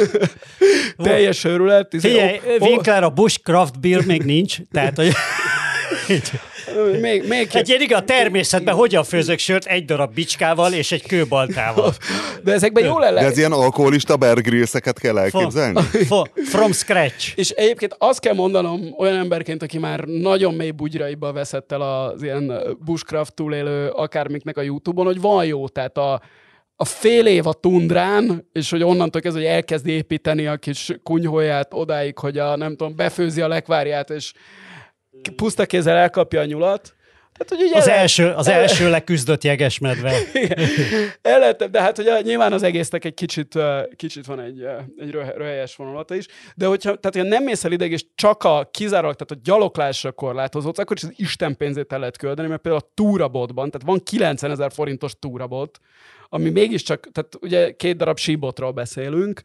Speaker 1: Teljes őrület.
Speaker 3: Izé, Figyelj, Winkler a bushcraft beer még nincs, tehát hogy még, még egy ilyen a természetben hogyan főzök sört egy darab bicskával és egy kőbaltával.
Speaker 1: De ezekben jól el
Speaker 2: De ez ilyen alkoholista bergrillszeket kell elképzelni?
Speaker 3: From, from scratch.
Speaker 1: És egyébként azt kell mondanom olyan emberként, aki már nagyon mély bugyraiba veszett el az ilyen bushcraft túlélő akármiknek a Youtube-on, hogy van jó, tehát a, a fél év a tundrán, és hogy onnantól kezdve, hogy elkezd építeni a kis kunyhóját odáig, hogy a, nem tudom, befőzi a lekvárját, és puszta kézzel elkapja a nyulat,
Speaker 3: Tehát, hogy ugye az, el, első, az el, első leküzdött jegesmedve.
Speaker 1: el lehetett, de hát ugye nyilván az egésznek egy kicsit, kicsit van egy, egy röhelyes vonulata is, de hogyha tehát, hogyha nem mész el ideig, és csak a kizárólag, tehát a gyaloglásra korlátozott, akkor is az Isten pénzét el lehet küldeni, mert például a túrabotban, tehát van 90 ezer forintos túrabot, ami mégiscsak, tehát ugye két darab síbotról beszélünk,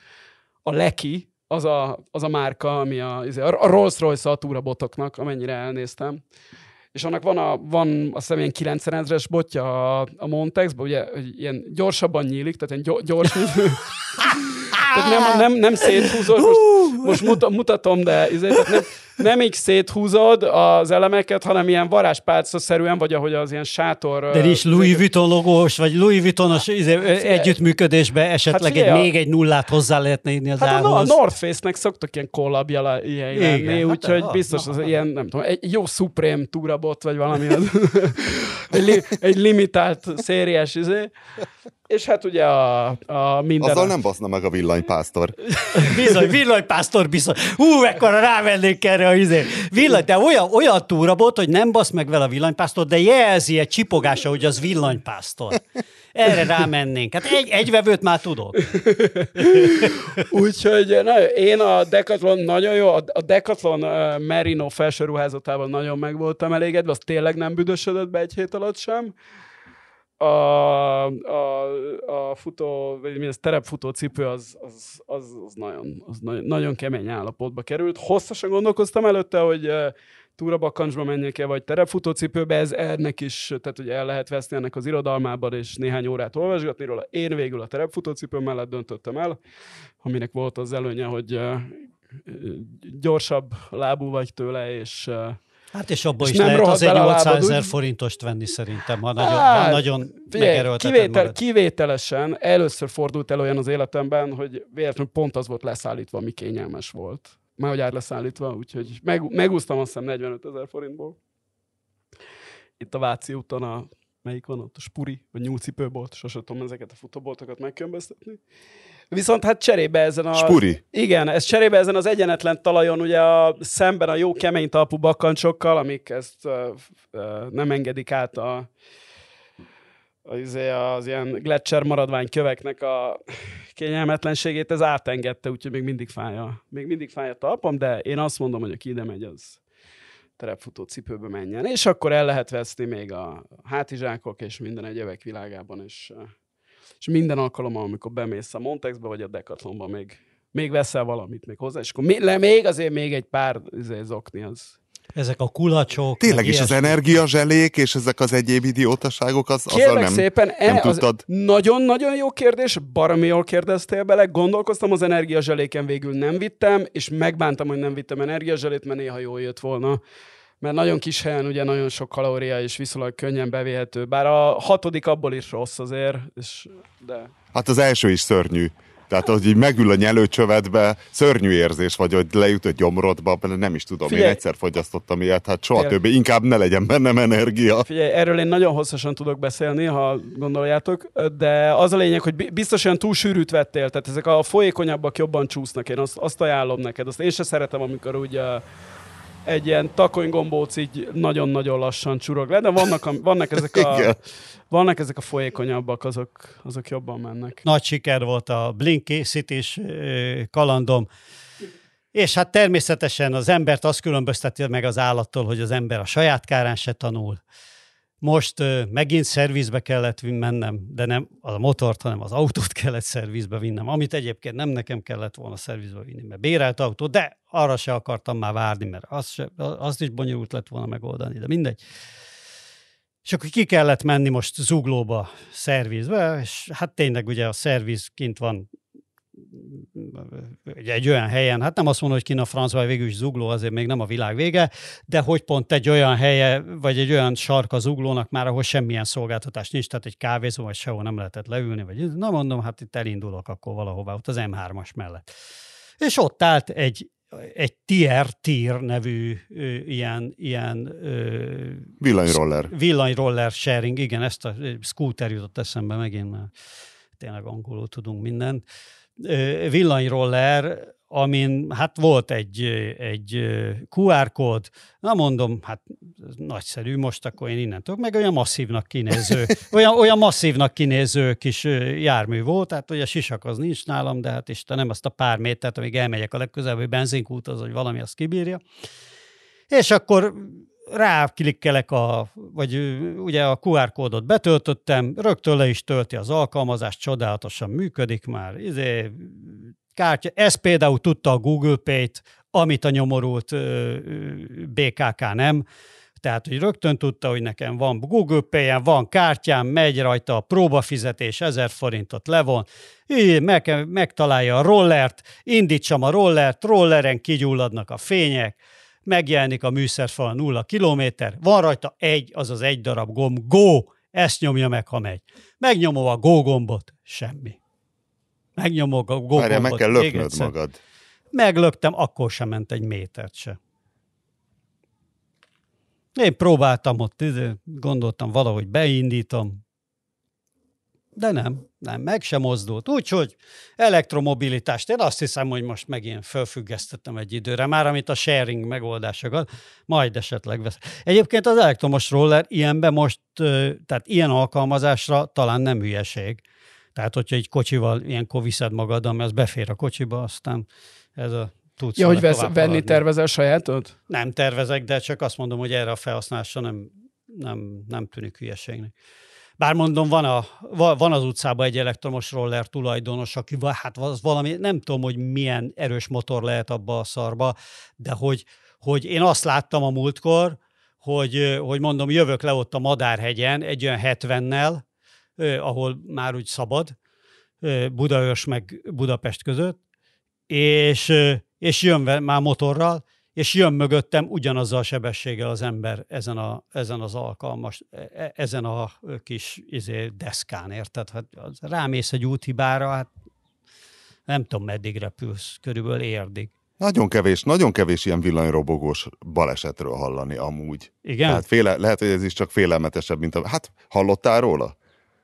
Speaker 1: a Leki, az a, az a márka, ami a, izé, a Rolls-Royce a túrabotoknak, amennyire elnéztem. És annak van, a, van azt hiszem ilyen 90 ezres botja a, a Montexben, ugye, hogy ilyen gyorsabban nyílik, tehát ilyen gyors, tehát nem, nem, nem széthúzod, most, most mutatom, de izé, tehát nem, nem így széthúzod az elemeket, hanem ilyen varázspálca-szerűen, vagy ahogy az ilyen sátor...
Speaker 3: De is Louis Vuitton logós, vagy Louis Vuittonos izé, hát, együttműködésbe esetleg hát, egy, még egy nullát hozzá lehetne írni az hát
Speaker 1: a, a North Face-nek szoktak ilyen kollabja ilyen lenni, úgyhogy hát, biztos az ilyen, nem tudom, egy jó Supreme túrabot, vagy valami, egy, li, egy limitált szériás izé. És hát ugye a, a minden...
Speaker 2: Azzal nem baszna meg a villanypásztor.
Speaker 3: bizony, villanypásztor bizony. Hú, ekkora rávennék erre a izé. Villany, de olyan, olyan túrabot, hogy nem basz meg vele a villanypásztor, de jelzi egy csipogása, hogy az villanypásztor. Erre rámennénk. Hát egy, egy vevőt már tudok.
Speaker 1: Úgyhogy na, én a Decathlon nagyon jó, a Decathlon uh, Merino felső ruházatával nagyon meg voltam elégedve, az tényleg nem büdösödött be egy hét alatt sem a, a, a futó, vagy mi ez, terepfutó cipő az, az, az, az, nagyon, az nagyon, nagyon kemény állapotba került. Hosszasan gondolkoztam előtte, hogy túrabakancsba menjek el, vagy terepfutócipőbe, ez ennek is, tehát hogy el lehet veszni ennek az irodalmában, és néhány órát olvasgatni róla. Én végül a terepfutócipő mellett döntöttem el, aminek volt az előnye, hogy gyorsabb lábú vagy tőle, és
Speaker 3: Hát és abban is nem lehet azért 800 ezer forintost venni szerintem, ha nagyon, hát, ha nagyon
Speaker 1: kivétel, Kivételesen először fordult el olyan az életemben, hogy véletlenül pont az volt leszállítva, ami kényelmes volt. Már hogy ár leszállítva, úgyhogy meg, megúsztam azt hiszem 45 ezer forintból. Itt a Váci úton a melyik van ott, a Spuri, vagy Nyúlcipőbolt, sose tudom ezeket a futóboltokat megkülönböztetni. Viszont hát cserébe ezen a...
Speaker 2: Spuri.
Speaker 1: Igen, ez cserébe ezen az egyenetlen talajon, ugye a, szemben a jó kemény talpú bakkancsokkal, amik ezt uh, uh, nem engedik át a, az, izé, az ilyen gletszer maradvány köveknek a kényelmetlenségét, ez átengedte, úgyhogy még mindig fáj a, még mindig fáj a talpam, de én azt mondom, hogy aki ide megy, az terepfutó cipőbe menjen. És akkor el lehet veszni még a hátizsákok és minden egyebek világában, és és minden alkalommal, amikor bemész a Montexbe vagy a Decathlonba, még, még veszel valamit még hozzá, és akkor még, le, még azért még egy pár izé, zokni az,
Speaker 3: ezek a kulacsok.
Speaker 2: Tényleg is az energiazselék és ezek az egyéb idiótaságok, az, azzal nem, szépen, nem e, tudtad.
Speaker 1: Nagyon-nagyon jó kérdés, baromi jól kérdeztél bele, gondolkoztam az energiazseléken, végül nem vittem, és megbántam, hogy nem vittem energiazselét, mert néha jól jött volna mert nagyon kis helyen ugye nagyon sok kalória és viszonylag könnyen bevéhető. Bár a hatodik abból is rossz azért, és, de...
Speaker 2: Hát az első is szörnyű. Tehát, hogy így megül a nyelőcsövetbe, szörnyű érzés, vagy hogy leüt a gyomrodba, nem is tudom, Figyelj, én egyszer fogyasztottam ilyet, hát soha Figyelj. többé, inkább ne legyen bennem energia.
Speaker 1: Figyelj, erről én nagyon hosszasan tudok beszélni, ha gondoljátok, de az a lényeg, hogy biztos olyan túl sűrűt vettél, tehát ezek a folyékonyabbak jobban csúsznak, én azt, azt ajánlom neked, azt én sem szeretem, amikor úgy egy ilyen takonygombóc így nagyon-nagyon lassan csurog le, de vannak, a, vannak, ezek a, vannak ezek a folyékonyabbak, azok, azok jobban mennek.
Speaker 3: Nagy siker volt a Blink készítés kalandom. És hát természetesen az embert azt különbözteti meg az állattól, hogy az ember a saját kárán se tanul. Most uh, megint szervizbe kellett mennem, de nem a motort, hanem az autót kellett szervizbe vinnem, amit egyébként nem nekem kellett volna szervizbe vinni, mert bérelt autó, de arra se akartam már várni, mert az se, azt is bonyolult lett volna megoldani, de mindegy. És akkor ki kellett menni most zuglóba, szervizbe, és hát tényleg ugye a szerviz kint van egy olyan helyen, hát nem azt mondom, hogy kint a francba, végül is zugló, azért még nem a világ vége, de hogy pont egy olyan helye, vagy egy olyan sarka zuglónak már, ahol semmilyen szolgáltatás nincs, tehát egy kávézó, vagy sehol nem lehetett leülni, vagy na mondom, hát itt elindulok akkor valahová, ott az M3-as mellett. És ott állt egy egy tier, tier nevű ö, ilyen, ilyen ö,
Speaker 2: villanyroller.
Speaker 3: Villanyroller sharing, igen, ezt a scooter jutott eszembe megint, mert tényleg angolul tudunk mindent. Ö, villanyroller, amin hát volt egy, egy QR kód, na mondom, hát nagyszerű, most akkor én innentől, meg olyan masszívnak kinéző, olyan, olyan masszívnak kinéző kis jármű volt, tehát a sisak az nincs nálam, de hát Istenem, azt a pár métert, amíg elmegyek a legközelebbi benzinkúthoz, hogy valami azt kibírja. És akkor ráklikkelek a, vagy ugye a QR kódot betöltöttem, rögtön le is tölti az alkalmazást, csodálatosan működik már, izé, kártya, ez például tudta a Google Pay-t, amit a nyomorult BKK nem, tehát, hogy rögtön tudta, hogy nekem van Google pay van kártyám, megy rajta a próbafizetés, 1000 forintot levon, így meg, megtalálja a rollert, indítsam a rollert, rolleren kigyulladnak a fények, megjelenik a műszerfal 0 kilométer, van rajta egy, azaz egy darab gomb, go, ezt nyomja meg, ha megy. Megnyomom a go gombot, semmi. Megnyomom a go gombot. Várjál,
Speaker 2: meg kell löknöd magad.
Speaker 3: Meglöktem, akkor sem ment egy métert se. Én próbáltam ott, gondoltam valahogy beindítom, de nem, nem, meg sem mozdult. Úgyhogy elektromobilitást, én azt hiszem, hogy most megint felfüggesztettem egy időre, már amit a sharing megoldásokat, majd esetleg vesz. Egyébként az elektromos roller ilyenbe most, tehát ilyen alkalmazásra talán nem hülyeség. Tehát, hogyha egy kocsival ilyenkor viszed magad, ami az befér a kocsiba, aztán ez a tudsz
Speaker 1: Ja, hogy vesz, venni haladni. tervezel sajátot?
Speaker 3: Nem tervezek, de csak azt mondom, hogy erre a felhasználásra nem, nem, nem tűnik hülyeségnek. Bár mondom, van, a, van az utcában egy elektromos roller tulajdonos, aki hát az valami, nem tudom, hogy milyen erős motor lehet abba a szarba, de hogy, hogy én azt láttam a múltkor, hogy, hogy mondom, jövök le ott a Madárhegyen egy olyan 70-nel, ahol már úgy szabad, Budaörs meg Budapest között, és, és jön már motorral, és jön mögöttem ugyanazzal a sebességgel az ember ezen, a, ezen az alkalmas, e, e, ezen a kis izé, deszkán, érted? Hát rámész egy úthibára, hát nem tudom, meddig repülsz, körülbelül érdig.
Speaker 2: Nagyon kevés, nagyon kevés ilyen villanyrobogós balesetről hallani amúgy.
Speaker 3: Igen?
Speaker 2: Hát féle, lehet, hogy ez is csak félelmetesebb, mint a... Hát hallottál róla?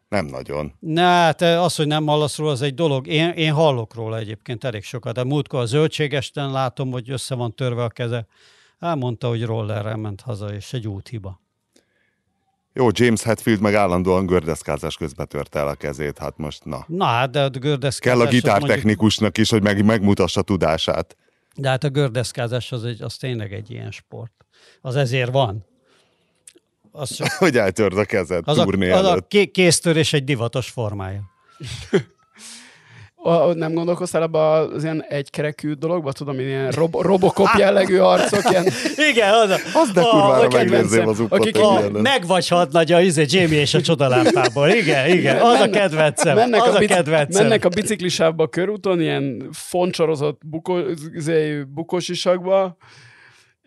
Speaker 2: Nem nagyon.
Speaker 3: Na, hát az, hogy nem hallasz róla, az egy dolog. Én, én hallok róla egyébként elég sokat. De múltkor a zöldségesten látom, hogy össze van törve a keze. Elmondta, hogy rollerrel ment haza, és egy úthiba.
Speaker 2: Jó, James Hetfield meg állandóan gördeszkázás közben tört el a kezét, hát most na.
Speaker 3: Na hát, de a gördeszkázás...
Speaker 2: Kell a gitártechnikusnak is, hogy meg, megmutassa tudását.
Speaker 3: De hát a gördeszkázás az, egy, az tényleg egy ilyen sport. Az ezért van.
Speaker 2: Az csak... hogy eltörd a kezed az turné
Speaker 3: a, az a kéztörés egy divatos formája.
Speaker 1: A, nem gondolkoztál abba az ilyen egykerekű dologba, tudom, ilyen rob, robokop jellegű arcok, ilyen...
Speaker 3: Igen, az a...
Speaker 2: Az de kurvára megnézzém az uppot.
Speaker 3: Akik a, meg vagy hadnagy a izé, Jamie és a csodalámpából. Igen, igen, az mennek, a kedvencem. Mennek az a, bici, a kedvencem.
Speaker 1: Mennek a biciklisába a körúton, ilyen foncsorozott buko, izé, bukósisakba,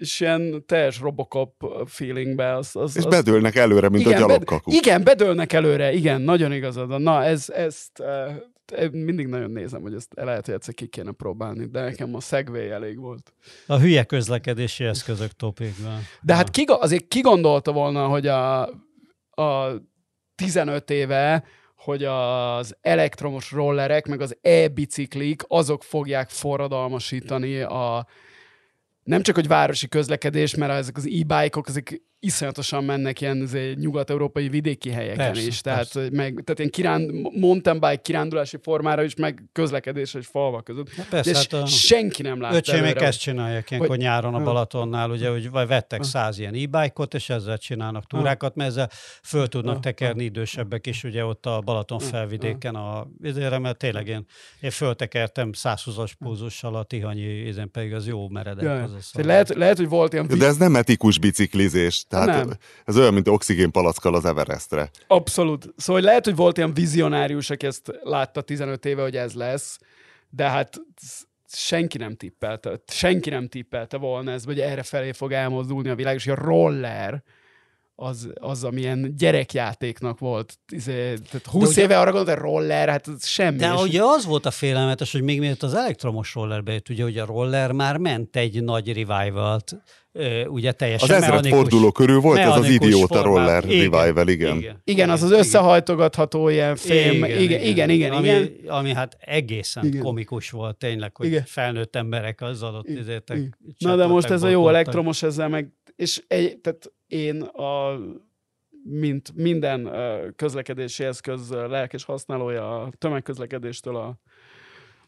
Speaker 1: és ilyen teljes Robocop feelingbe. Az, az,
Speaker 2: és bedőlnek előre, mint igen, a gyalogkakuk.
Speaker 1: Bed, igen, bedőlnek előre, igen, nagyon igazad van. Na, ez, ezt uh, mindig nagyon nézem, hogy ezt lehet, hogy egyszer ki kéne próbálni, de nekem a Segway elég volt.
Speaker 3: A hülye közlekedési eszközök topikban.
Speaker 1: De hát ki, azért ki gondolta volna, hogy a, a 15 éve hogy az elektromos rollerek, meg az e-biciklik, azok fogják forradalmasítani a, nem csak, hogy városi közlekedés, mert ezek az e-bike-ok, ezek iszonyatosan mennek ilyen nyugat-európai vidéki helyeken persze, is. Tehát, persze. meg, tehát ilyen kiránd, mountain bike kirándulási formára is, meg közlekedés egy falva között. Ja, persze, De hát a... senki nem lát
Speaker 3: Öcsém még ezt csinálják ilyenkor hogy... nyáron a Balatonnál, ugye, hogy vagy vettek száz ilyen e-bike-ot, és ezzel csinálnak túrákat, mert ezzel föl tudnak tekerni idősebbek is, ugye ott a Balaton felvidéken, a, ezért, mert tényleg én, én föltekertem 120-as púzussal a Tihanyi, ezen pedig az jó meredek. Az
Speaker 1: a lehet, lehet, hogy volt ilyen...
Speaker 2: De ez nem etikus biciklizés. Tehát nem. ez olyan, mint oxigénpalackal az Everestre.
Speaker 1: Abszolút. Szóval lehet, hogy volt ilyen vizionárius, aki ezt látta 15 éve, hogy ez lesz, de hát senki nem tippelte, senki nem tippelte volna ez, hogy erre felé fog elmozdulni a világ, és a roller, az, az amilyen gyerekjátéknak volt. Izé, tehát 20 ugye, éve arra gondolt, hogy roller, hát ez semmi.
Speaker 3: De és... ugye az volt a félelmetes, hogy még miért az elektromos roller bejött, ugye, hogy a roller már ment egy nagy revival ugye teljesen
Speaker 2: Az ezred forduló körül volt ez az idióta roller igen, revival, igen.
Speaker 1: Igen, igen az az összehajtogatható ilyen fém, igen, igen, igen, igen, igen,
Speaker 3: ami,
Speaker 1: igen.
Speaker 3: ami hát egészen igen. komikus volt tényleg, hogy igen. felnőtt emberek azzal ott izétek.
Speaker 1: Na de most ez a jó elektromos ezzel meg, és egy, tehát én a mint minden közlekedési eszköz lelkes használója a tömegközlekedéstől a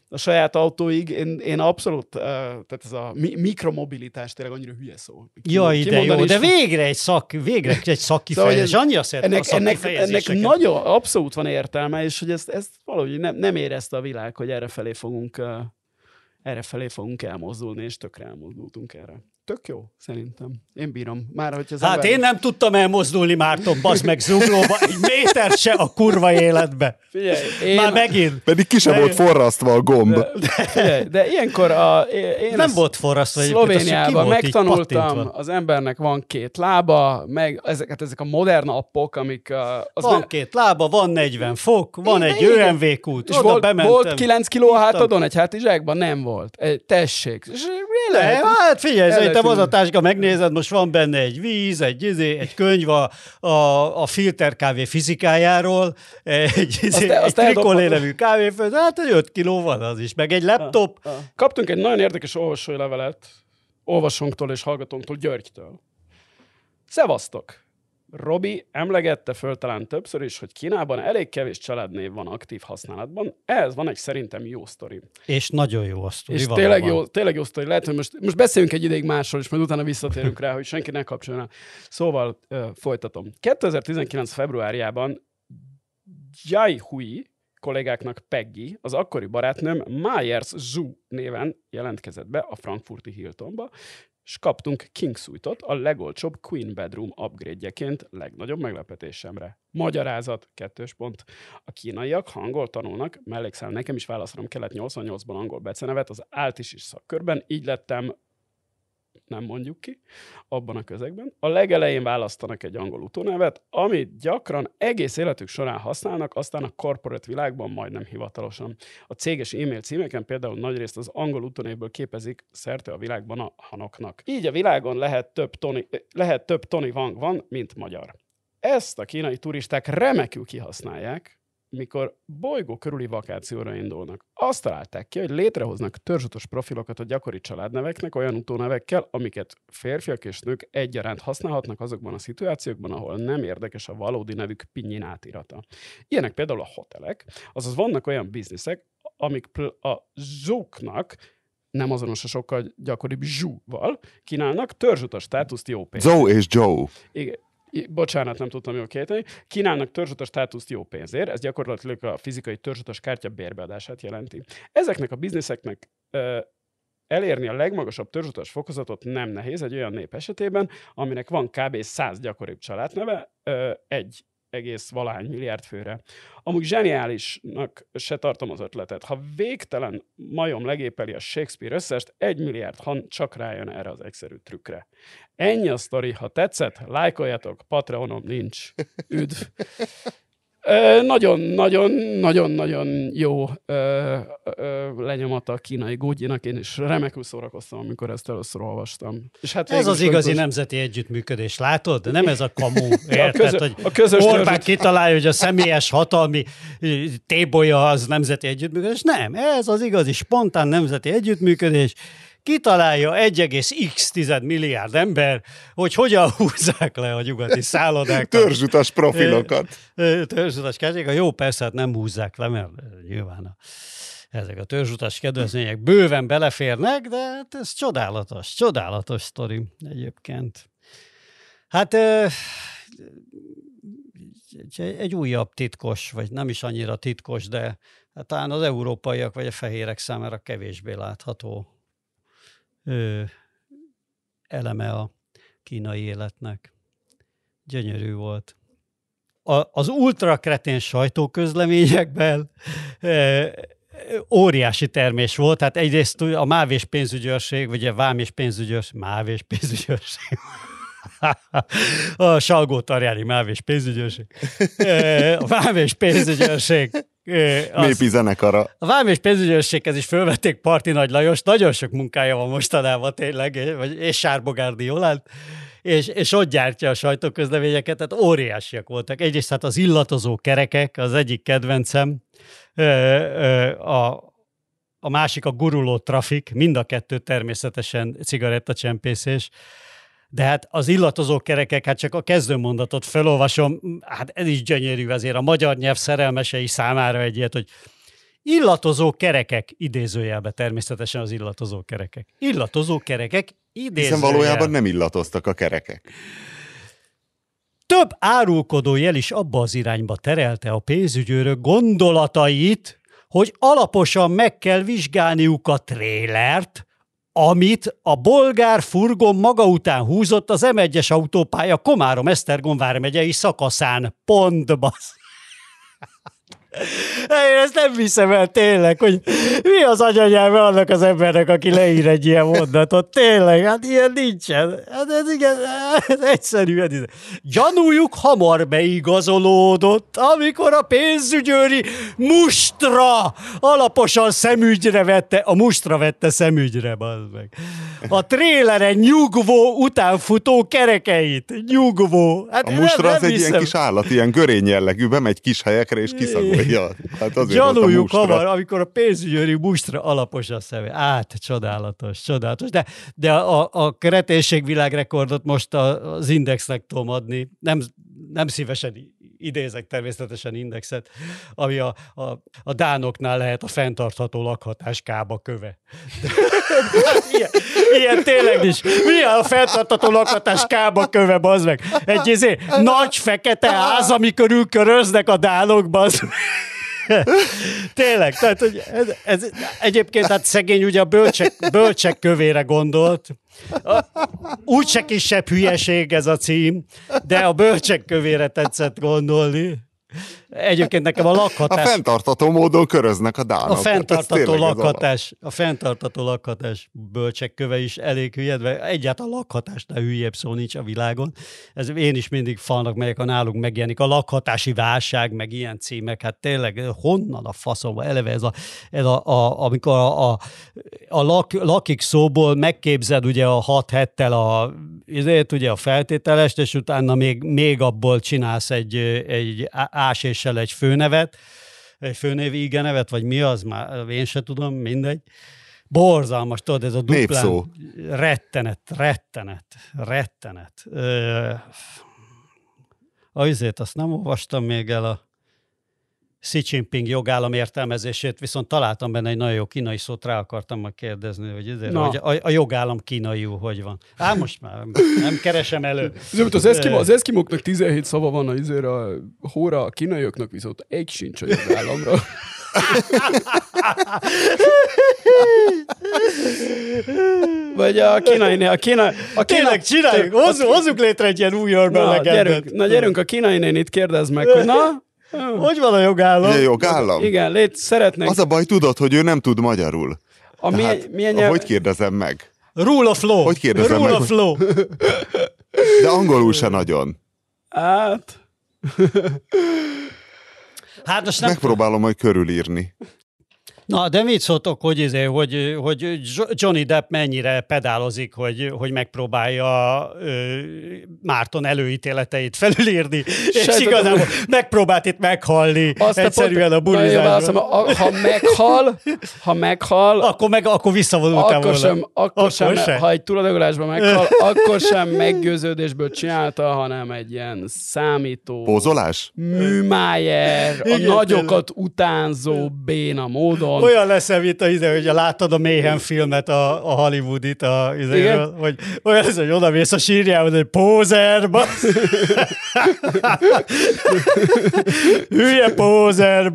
Speaker 1: a saját autóig, én, én abszolút, tehát ez a mi- mikromobilitás tényleg annyira hülye szó.
Speaker 3: Ja, ide jó, is. de végre egy szak, végre egy szakkifejezés, szóval, annyira ennek, a ennek, ennek
Speaker 1: nagyon, abszolút van értelme, és hogy ezt, ezt valahogy nem, nem érezte a világ, hogy erre felé fogunk, erre felé fogunk elmozdulni, és tökre elmozdultunk erre tök jó, szerintem. Én bírom. Már, hogy az
Speaker 3: hát ember... én nem tudtam elmozdulni, Márton, bazd meg zuglóba, egy méter se a kurva életbe. Figyelj, én... Már megint.
Speaker 2: Pedig ki sem volt forrasztva a gomb.
Speaker 1: De, de, de ilyenkor a, én
Speaker 3: nem volt forrasztva.
Speaker 1: Szlovéniában megtanultam, az embernek van két lába, meg ezeket, ezek a modern appok, amik...
Speaker 3: Az van nem... két lába, van 40 fok, van én, egy ÖMV kút, és volt, bementem.
Speaker 1: Volt 9 kiló a hátadon egy hátizsákban? Nem volt. Tessék. És
Speaker 3: lehet, hát figyelj, szerintem az a táska, megnézed, most van benne egy víz, egy, izé, egy könyv a, a, a filterkávé fizikájáról, egy, izé, azt, egy trikolé nevű kávéfőz, hát egy 5 kiló van az is, meg egy laptop. Ha, ha.
Speaker 1: Kaptunk egy nagyon érdekes olvasói levelet, olvasónktól és hallgatónktól, Györgytől. Szevasztok! Robi emlegette föl talán többször is, hogy Kínában elég kevés családnév van aktív használatban. Ez van egy szerintem jó sztori.
Speaker 3: És nagyon jó a sztori.
Speaker 1: És tényleg jó, tényleg jó sztori. Lehet, hogy most, most beszéljünk egy ideig másról, és majd utána visszatérünk rá, hogy senki ne kapcsolja. Szóval ö, folytatom. 2019. februárjában Jai Hui, kollégáknak Peggy, az akkori barátnőm Myers Zhu néven jelentkezett be a frankfurti Hiltonba, és kaptunk King Suite-ot a legolcsóbb Queen Bedroom upgrade-jeként legnagyobb meglepetésemre. Magyarázat, kettős pont. A kínaiak, ha angol tanulnak, mellékszál nekem is válaszolom kellett 88-ban angol becenevet az áltis is szakkörben, így lettem nem mondjuk ki, abban a közegben. A legelején választanak egy angol utónevet, amit gyakran egész életük során használnak, aztán a corporate világban majdnem hivatalosan. A céges e-mail címeken például nagyrészt az angol utónévből képezik szerte a világban a hanoknak. Így a világon lehet több Tony, lehet több Tony Wang van, mint magyar. Ezt a kínai turisták remekül kihasználják, mikor bolygó körüli vakációra indulnak. Azt találták ki, hogy létrehoznak törzsatos profilokat a gyakori családneveknek olyan utónevekkel, amiket férfiak és nők egyaránt használhatnak azokban a szituációkban, ahol nem érdekes a valódi nevük pinyin átirata. Ilyenek például a hotelek, azaz vannak olyan bizniszek, amik a zsóknak nem azonos a sokkal gyakoribb zsúval, kínálnak törzsutas státuszt jó pénzt.
Speaker 2: Joe és Joe.
Speaker 1: Igen, bocsánat, nem tudtam jól kéteni, kínálnak törzsutas státuszt jó pénzért, ez gyakorlatilag a fizikai törzsutas kártya bérbeadását jelenti. Ezeknek a bizniszeknek ö, elérni a legmagasabb törzsutas fokozatot nem nehéz egy olyan nép esetében, aminek van kb. 100 gyakoribb családneve, ö, egy egész valány milliárd főre. Amúgy zseniálisnak se tartom az ötletet. Ha végtelen majom legépeli a Shakespeare összest, egy milliárd han csak rájön erre az egyszerű trükkre. Ennyi a sztori, ha tetszett, lájkoljatok, Patreonom nincs. Üdv! Nagyon-nagyon-nagyon-nagyon jó ö, ö, lenyomata a kínai gógyinak, én is remekül szórakoztam, amikor ezt először olvastam.
Speaker 3: És hát ez az igazi közös... nemzeti együttműködés, látod? Nem ez a kamu, érted? A, közö, hogy a közös Orbán törzsöt... kitalálja, hogy a személyes hatalmi tébolya az nemzeti együttműködés. Nem, ez az igazi spontán nemzeti együttműködés, kitalálja 1,x milliárd ember, hogy hogyan húzzák le a nyugati szállodákat.
Speaker 2: Törzsutas profilokat.
Speaker 3: Törzsutas kedvények. Jó, persze, hát nem húzzák le, mert nyilván a, ezek a törzsutas kedvezmények bőven beleférnek, de hát ez csodálatos, csodálatos sztori egyébként. Hát egy újabb titkos, vagy nem is annyira titkos, de hát talán az európaiak vagy a fehérek számára kevésbé látható eleme a kínai életnek. Gyönyörű volt. A, az ultrakretén sajtóközleményekben ö, óriási termés volt, tehát egyrészt a MÁV és pénzügyőrség, vagy a VÁM és pénzügyőrség, MÁV és pénzügyőrség, a Salgó Tarjári MÁV és pénzügyőrség, a VÁM és pénzügyőrség
Speaker 2: Az, Népi zenekara.
Speaker 3: A Vám és pénzügyőrséghez is fölvették Parti Nagy Lajos, nagyon sok munkája van mostanában tényleg, vagy, és Sárbogárdi Jolán, és, és ott gyártja a sajtóközleményeket, tehát óriásiak voltak. Egyrészt hát az illatozó kerekek, az egyik kedvencem, a, a másik a guruló trafik, mind a kettő természetesen cigarettacsempészés, de hát az illatozó kerekek, hát csak a kezdőmondatot felolvasom, hát ez is gyönyörű azért a magyar nyelv szerelmesei számára egy ilyet, hogy illatozó kerekek, idézőjelbe természetesen az illatozó kerekek. Illatozó kerekek, idézőjel.
Speaker 2: Hiszen valójában nem illatoztak a kerekek.
Speaker 3: Több árulkodó jel is abba az irányba terelte a pénzügyőrök gondolatait, hogy alaposan meg kell vizsgálniuk a trélert, amit a bolgár furgon maga után húzott az M1-es autópálya Komárom-Esztergom vármegyei szakaszán. Pont, basz. Én ezt nem viszem el tényleg, hogy mi az anyanyelve annak az embernek, aki leír egy ilyen mondatot. Tényleg, hát ilyen nincsen. Hát ez igen, ez egyszerűen. Gyanújuk hamar beigazolódott, amikor a pénzügyőri mustra alaposan szemügyre vette, a mustra vette szemügyre, bazd meg. A trélere nyugvó utánfutó kerekeit. Nyugvó.
Speaker 2: Hát a mustra az egy hiszem. ilyen kis állat, ilyen görény jellegű, bemegy kis helyekre és kiszagolja ja, hát azért
Speaker 3: Gyanújuk hamar, amikor a pénzügyőri mustra alapos a szeme. Át, csodálatos, csodálatos. De, de a, a kreténség világrekordot most az Indexnek tudom adni. Nem, nem szívesen idézek természetesen indexet, ami a, a, a dánoknál lehet a fenntartható lakhatás kába köve. ilyen, ilyen tényleg is. Mi a fenntartható lakhatás kába köve, bazd meg? Egy izé, nagy fekete ház, ami körül köröznek a dánok, bazd meg. Tényleg, tehát hogy ez, ez, egyébként hát szegény ugye a bölcsek, bölcsek kövére gondolt. Úgy se kisebb hülyeség ez a cím, de a bölcsek kövére tetszett gondolni. Egyébként nekem a lakhatás...
Speaker 2: A fenntartató módon köröznek a dánok.
Speaker 3: A fenntartató lakhatás, a fenntartató lakhatás bölcsek köve is elég hülyed, mert egyáltalán a lakhatásnál hülyebb szó nincs a világon. Ez én is mindig falnak melyek a nálunk megjelenik. A lakhatási válság, meg ilyen címek, hát tényleg honnan a faszomba eleve ez a, ez a, a amikor a, a, a lak, lakik szóból megképzed ugye a hat hettel a, ezért ugye a feltételest, és utána még, még abból csinálsz egy, egy áséssel egy főnevet, egy főnévi igenevet, vagy mi az, már én se tudom, mindegy. Borzalmas, tudod, ez a duplán. Népszó. Rettenet, rettenet, rettenet. Ö, azért azt nem olvastam még el a Xi Jinping jogállam értelmezését, viszont találtam benne egy nagyon jó kínai szót, rá akartam majd kérdezni, hogy, ezért, hogy a, a jogállam kínaiú hogy van. Á, most már nem keresem elő.
Speaker 1: Ez, az, eszkimo, az eszkimoknak 17 szava van, azért a hóra, a kínaiaknak viszont egy sincs a jogállamra. Vagy a kínai, a kínai, a
Speaker 3: kínai, Tényleg, csináljuk, hozzuk, hozzuk létre egy ilyen új urban
Speaker 1: na, gyerünk, na gyerünk, a kínai nénit kérdezd meg, hogy na,
Speaker 3: hogy van a jogállam?
Speaker 2: A jogállam?
Speaker 1: Igen, lét, szeretnék.
Speaker 2: Az a baj, tudod, hogy ő nem tud magyarul.
Speaker 1: A milyen, hát, milyen nyelv...
Speaker 2: Hogy kérdezem meg?
Speaker 3: Rule of law.
Speaker 2: Hogy kérdezem
Speaker 3: Rule
Speaker 2: meg?
Speaker 3: of law.
Speaker 2: De angolul se nagyon.
Speaker 1: Hát...
Speaker 3: Hát most nem...
Speaker 2: Megpróbálom majd körülírni.
Speaker 3: Na, de mit szóltok, hogy, izé, hogy, hogy Johnny Depp mennyire pedálozik, hogy, hogy megpróbálja ö, Márton előítéleteit felülírni, Se és igazából megpróbált itt meghalni Azt egyszerűen a bulizásban.
Speaker 1: Ha, ha meghal, ha meghal,
Speaker 3: akkor, meg, akkor visszavonul
Speaker 1: akkor volna. sem, akkor, akkor sem, sem, ha egy tulajdonlásban meghal, akkor sem meggyőződésből csinálta, hanem egy ilyen számító...
Speaker 2: Pózolás?
Speaker 1: Műmájer, a nagyokat utánzó béna módon
Speaker 3: van. Olyan lesz, mint a, ide, hogy láttad a Mayhem filmet, a, a Hollywoodit, a, izéről, hogy olyan lesz, hogy oda mész a sírjához, hogy pózer, Hülye pózer,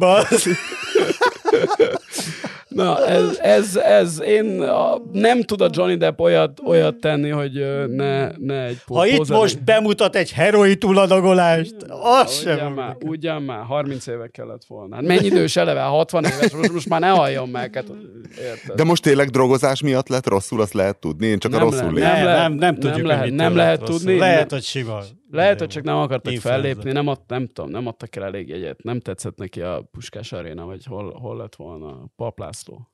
Speaker 1: Na, ez, ez, ez én a nem tud a Johnny Depp olyat, olyat tenni, hogy ne, ne egy
Speaker 3: Ha itt most bemutat egy heroin túladagolást, az
Speaker 1: sem. Ugyan már, ugyan már, 30 éve kellett volna. Hát mennyi idős eleve, 60 éves, most, most már ne halljon meg. Hát,
Speaker 2: De most tényleg drogozás miatt lett rosszul, azt lehet tudni, én csak nem a rosszul
Speaker 3: le, nem, nem, nem, nem, tudjuk, nem lehet,
Speaker 1: nem lehet tudni.
Speaker 3: Lehet, hogy sima.
Speaker 1: Lehet, hogy csak nem akartak fellépni, nem, ad, nem tudom, nem adtak el elég jegyet, nem tetszett neki a Puskás Aréna, vagy hol, hol lett volna Paplászló.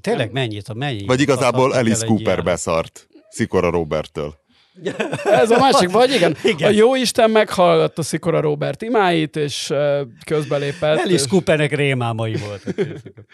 Speaker 3: Tényleg mennyit, a mennyi?
Speaker 2: Vagy igazából Alice Cooper beszart Szikora Roberttől.
Speaker 1: Ez a másik, vagy igen, igen. A jó Isten meghallgatta Szikora Robert imáit, és közbelépett.
Speaker 3: Alice és... Coopernek rémámai volt.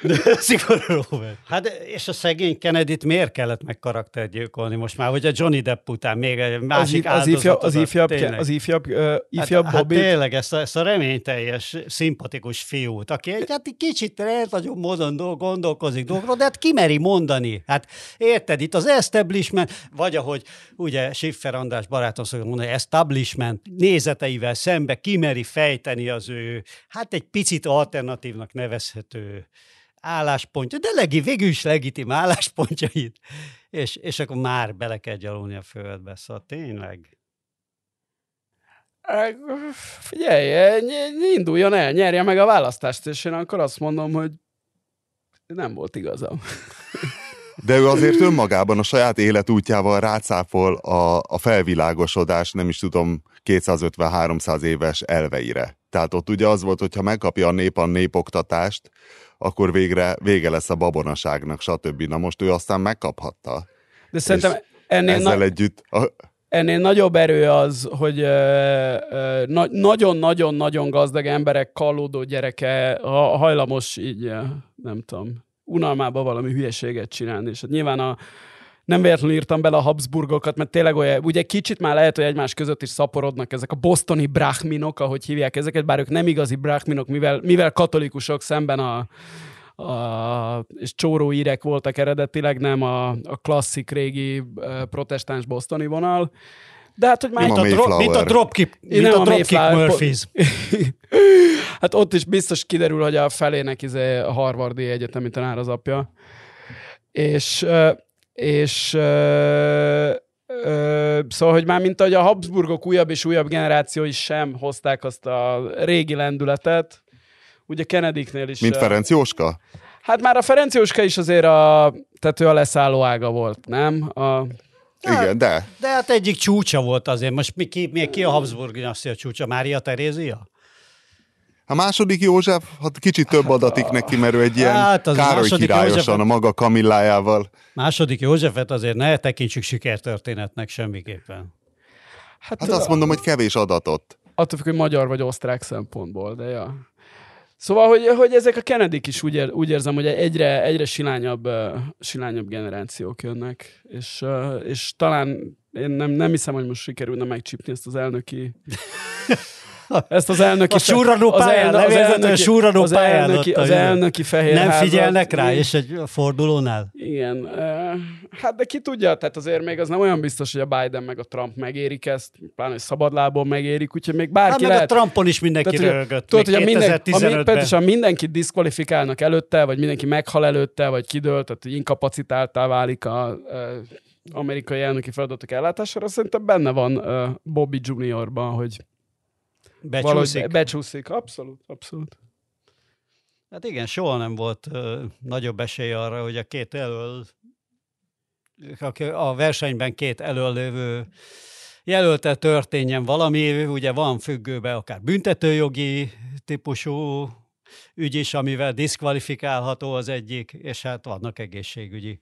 Speaker 3: Szikora Robert. Hát és a szegény kennedy miért kellett meg karaktergyilkolni most már, hogy a Johnny Depp után még egy másik az, az ifjabb,
Speaker 1: az ifjabb, az ifjabb, uh, ifjabb
Speaker 3: hát, Bobby. Hát tényleg ezt a, ezt a reményteljes, szimpatikus fiút, aki egy, hát egy kicsit nagyon módon gondolkozik dolgokról, de hát kimeri mondani. Hát érted, itt az establishment, vagy ahogy ugye Schiffer András barátom szokott mondani, establishment nézeteivel szembe kimeri fejteni az ő, hát egy picit alternatívnak nevezhető álláspontja, de legi, végül is legitim álláspontjait, és, és akkor már bele kell gyalulni a földbe, szóval tényleg.
Speaker 1: Figyelj, induljon el, nyerje meg a választást, és én akkor azt mondom, hogy nem volt igazam.
Speaker 2: De ő azért önmagában a saját életútjával rácáfol a, a felvilágosodás, nem is tudom, 250-300 éves elveire. Tehát ott ugye az volt, hogyha megkapja a nép a népoktatást, akkor végre vége lesz a babonaságnak, stb. Na most ő aztán megkaphatta.
Speaker 1: De szerintem ennél
Speaker 2: ezzel na- együtt... A...
Speaker 1: Ennél nagyobb erő az, hogy na- nagyon-nagyon-nagyon gazdag emberek kallódó gyereke ha- hajlamos így, nem tudom, unalmába valami hülyeséget csinálni. És hát nyilván a, nem véletlenül írtam bele a Habsburgokat, mert tényleg olyan, ugye kicsit már lehet, hogy egymás között is szaporodnak ezek a bosztoni brahminok, ahogy hívják ezeket, bár ők nem igazi brahminok, mivel, mivel katolikusok szemben a, a, és csóró írek voltak eredetileg, nem a, a klasszik régi protestáns bosztoni vonal. De hát, hogy már...
Speaker 3: Mint a, dro- mint a dropkick, mint a, a dropkick Murphys.
Speaker 1: hát ott is biztos kiderül, hogy a felének izé a Harvardi egyetemi tanár az apja. És, és szóval, hogy már mint ahogy a Habsburgok újabb és újabb generációi sem hozták azt a régi lendületet, ugye Kennedyknél is...
Speaker 2: Mint Ferenc Jóska?
Speaker 1: Hát már a Ferenc Jóska is azért a, tehát ő a leszálló ága volt, nem? A,
Speaker 2: igen, de.
Speaker 3: De hát egyik csúcsa volt azért. Most mi, ki, mi, ki a Habsburg a csúcsa? Mária Terézia?
Speaker 2: A második József, hát kicsit több adatik neki, mert ő egy ilyen hát az Károly királyosan Józsefet, a maga Kamillájával.
Speaker 3: Második Józsefet azért ne tekintsük sikertörténetnek semmiképpen.
Speaker 2: Hát, hát azt mondom, hogy kevés adatot.
Speaker 1: Attól függ, hogy magyar vagy osztrák szempontból, de ja. Szóval, hogy, hogy ezek a kennedy is úgy, ér, úgy érzem, hogy egyre, egyre silányabb, uh, silányabb generációk jönnek, és, uh, és talán én nem, nem hiszem, hogy most sikerülne megcsípni ezt az elnöki ezt az elnöki... A
Speaker 3: súranó pályán, az, elnöki, az, elnöki,
Speaker 1: az, elnöki, az elnöki fehér
Speaker 3: Nem figyelnek rá, és egy fordulónál?
Speaker 1: Igen. Hát de ki tudja, tehát azért még az nem olyan biztos, hogy a Biden meg a Trump megérik ezt, pláne, hogy szabadlábon megérik, úgyhogy még bárki hát, lehet.
Speaker 3: a Trumpon is mindenki tehát, rögött. Tudod, hogy a minden,
Speaker 1: a, mindenkit diszkvalifikálnak előtte, vagy mindenki meghal előtte, vagy kidőlt, tehát hogy inkapacitáltá válik a, a amerikai elnöki feladatok ellátására, szerintem benne van uh, Bobby Juniorban, hogy
Speaker 3: Becsúszik.
Speaker 1: becsúszik, abszolút, abszolút.
Speaker 3: Hát igen, soha nem volt uh, nagyobb esély arra, hogy a két elől, a versenyben két előlévő jelölte történjen valami, ugye van függőben akár büntetőjogi típusú ügy is, amivel diszkvalifikálható az egyik, és hát vannak egészségügyi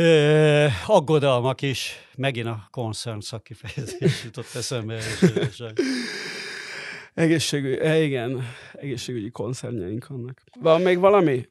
Speaker 3: Ö, aggodalmak is, megint a concern szakkifejezés jutott eszembe.
Speaker 1: Egészségügyi, eh, igen, egészségügyi koncernjeink vannak. Van még valami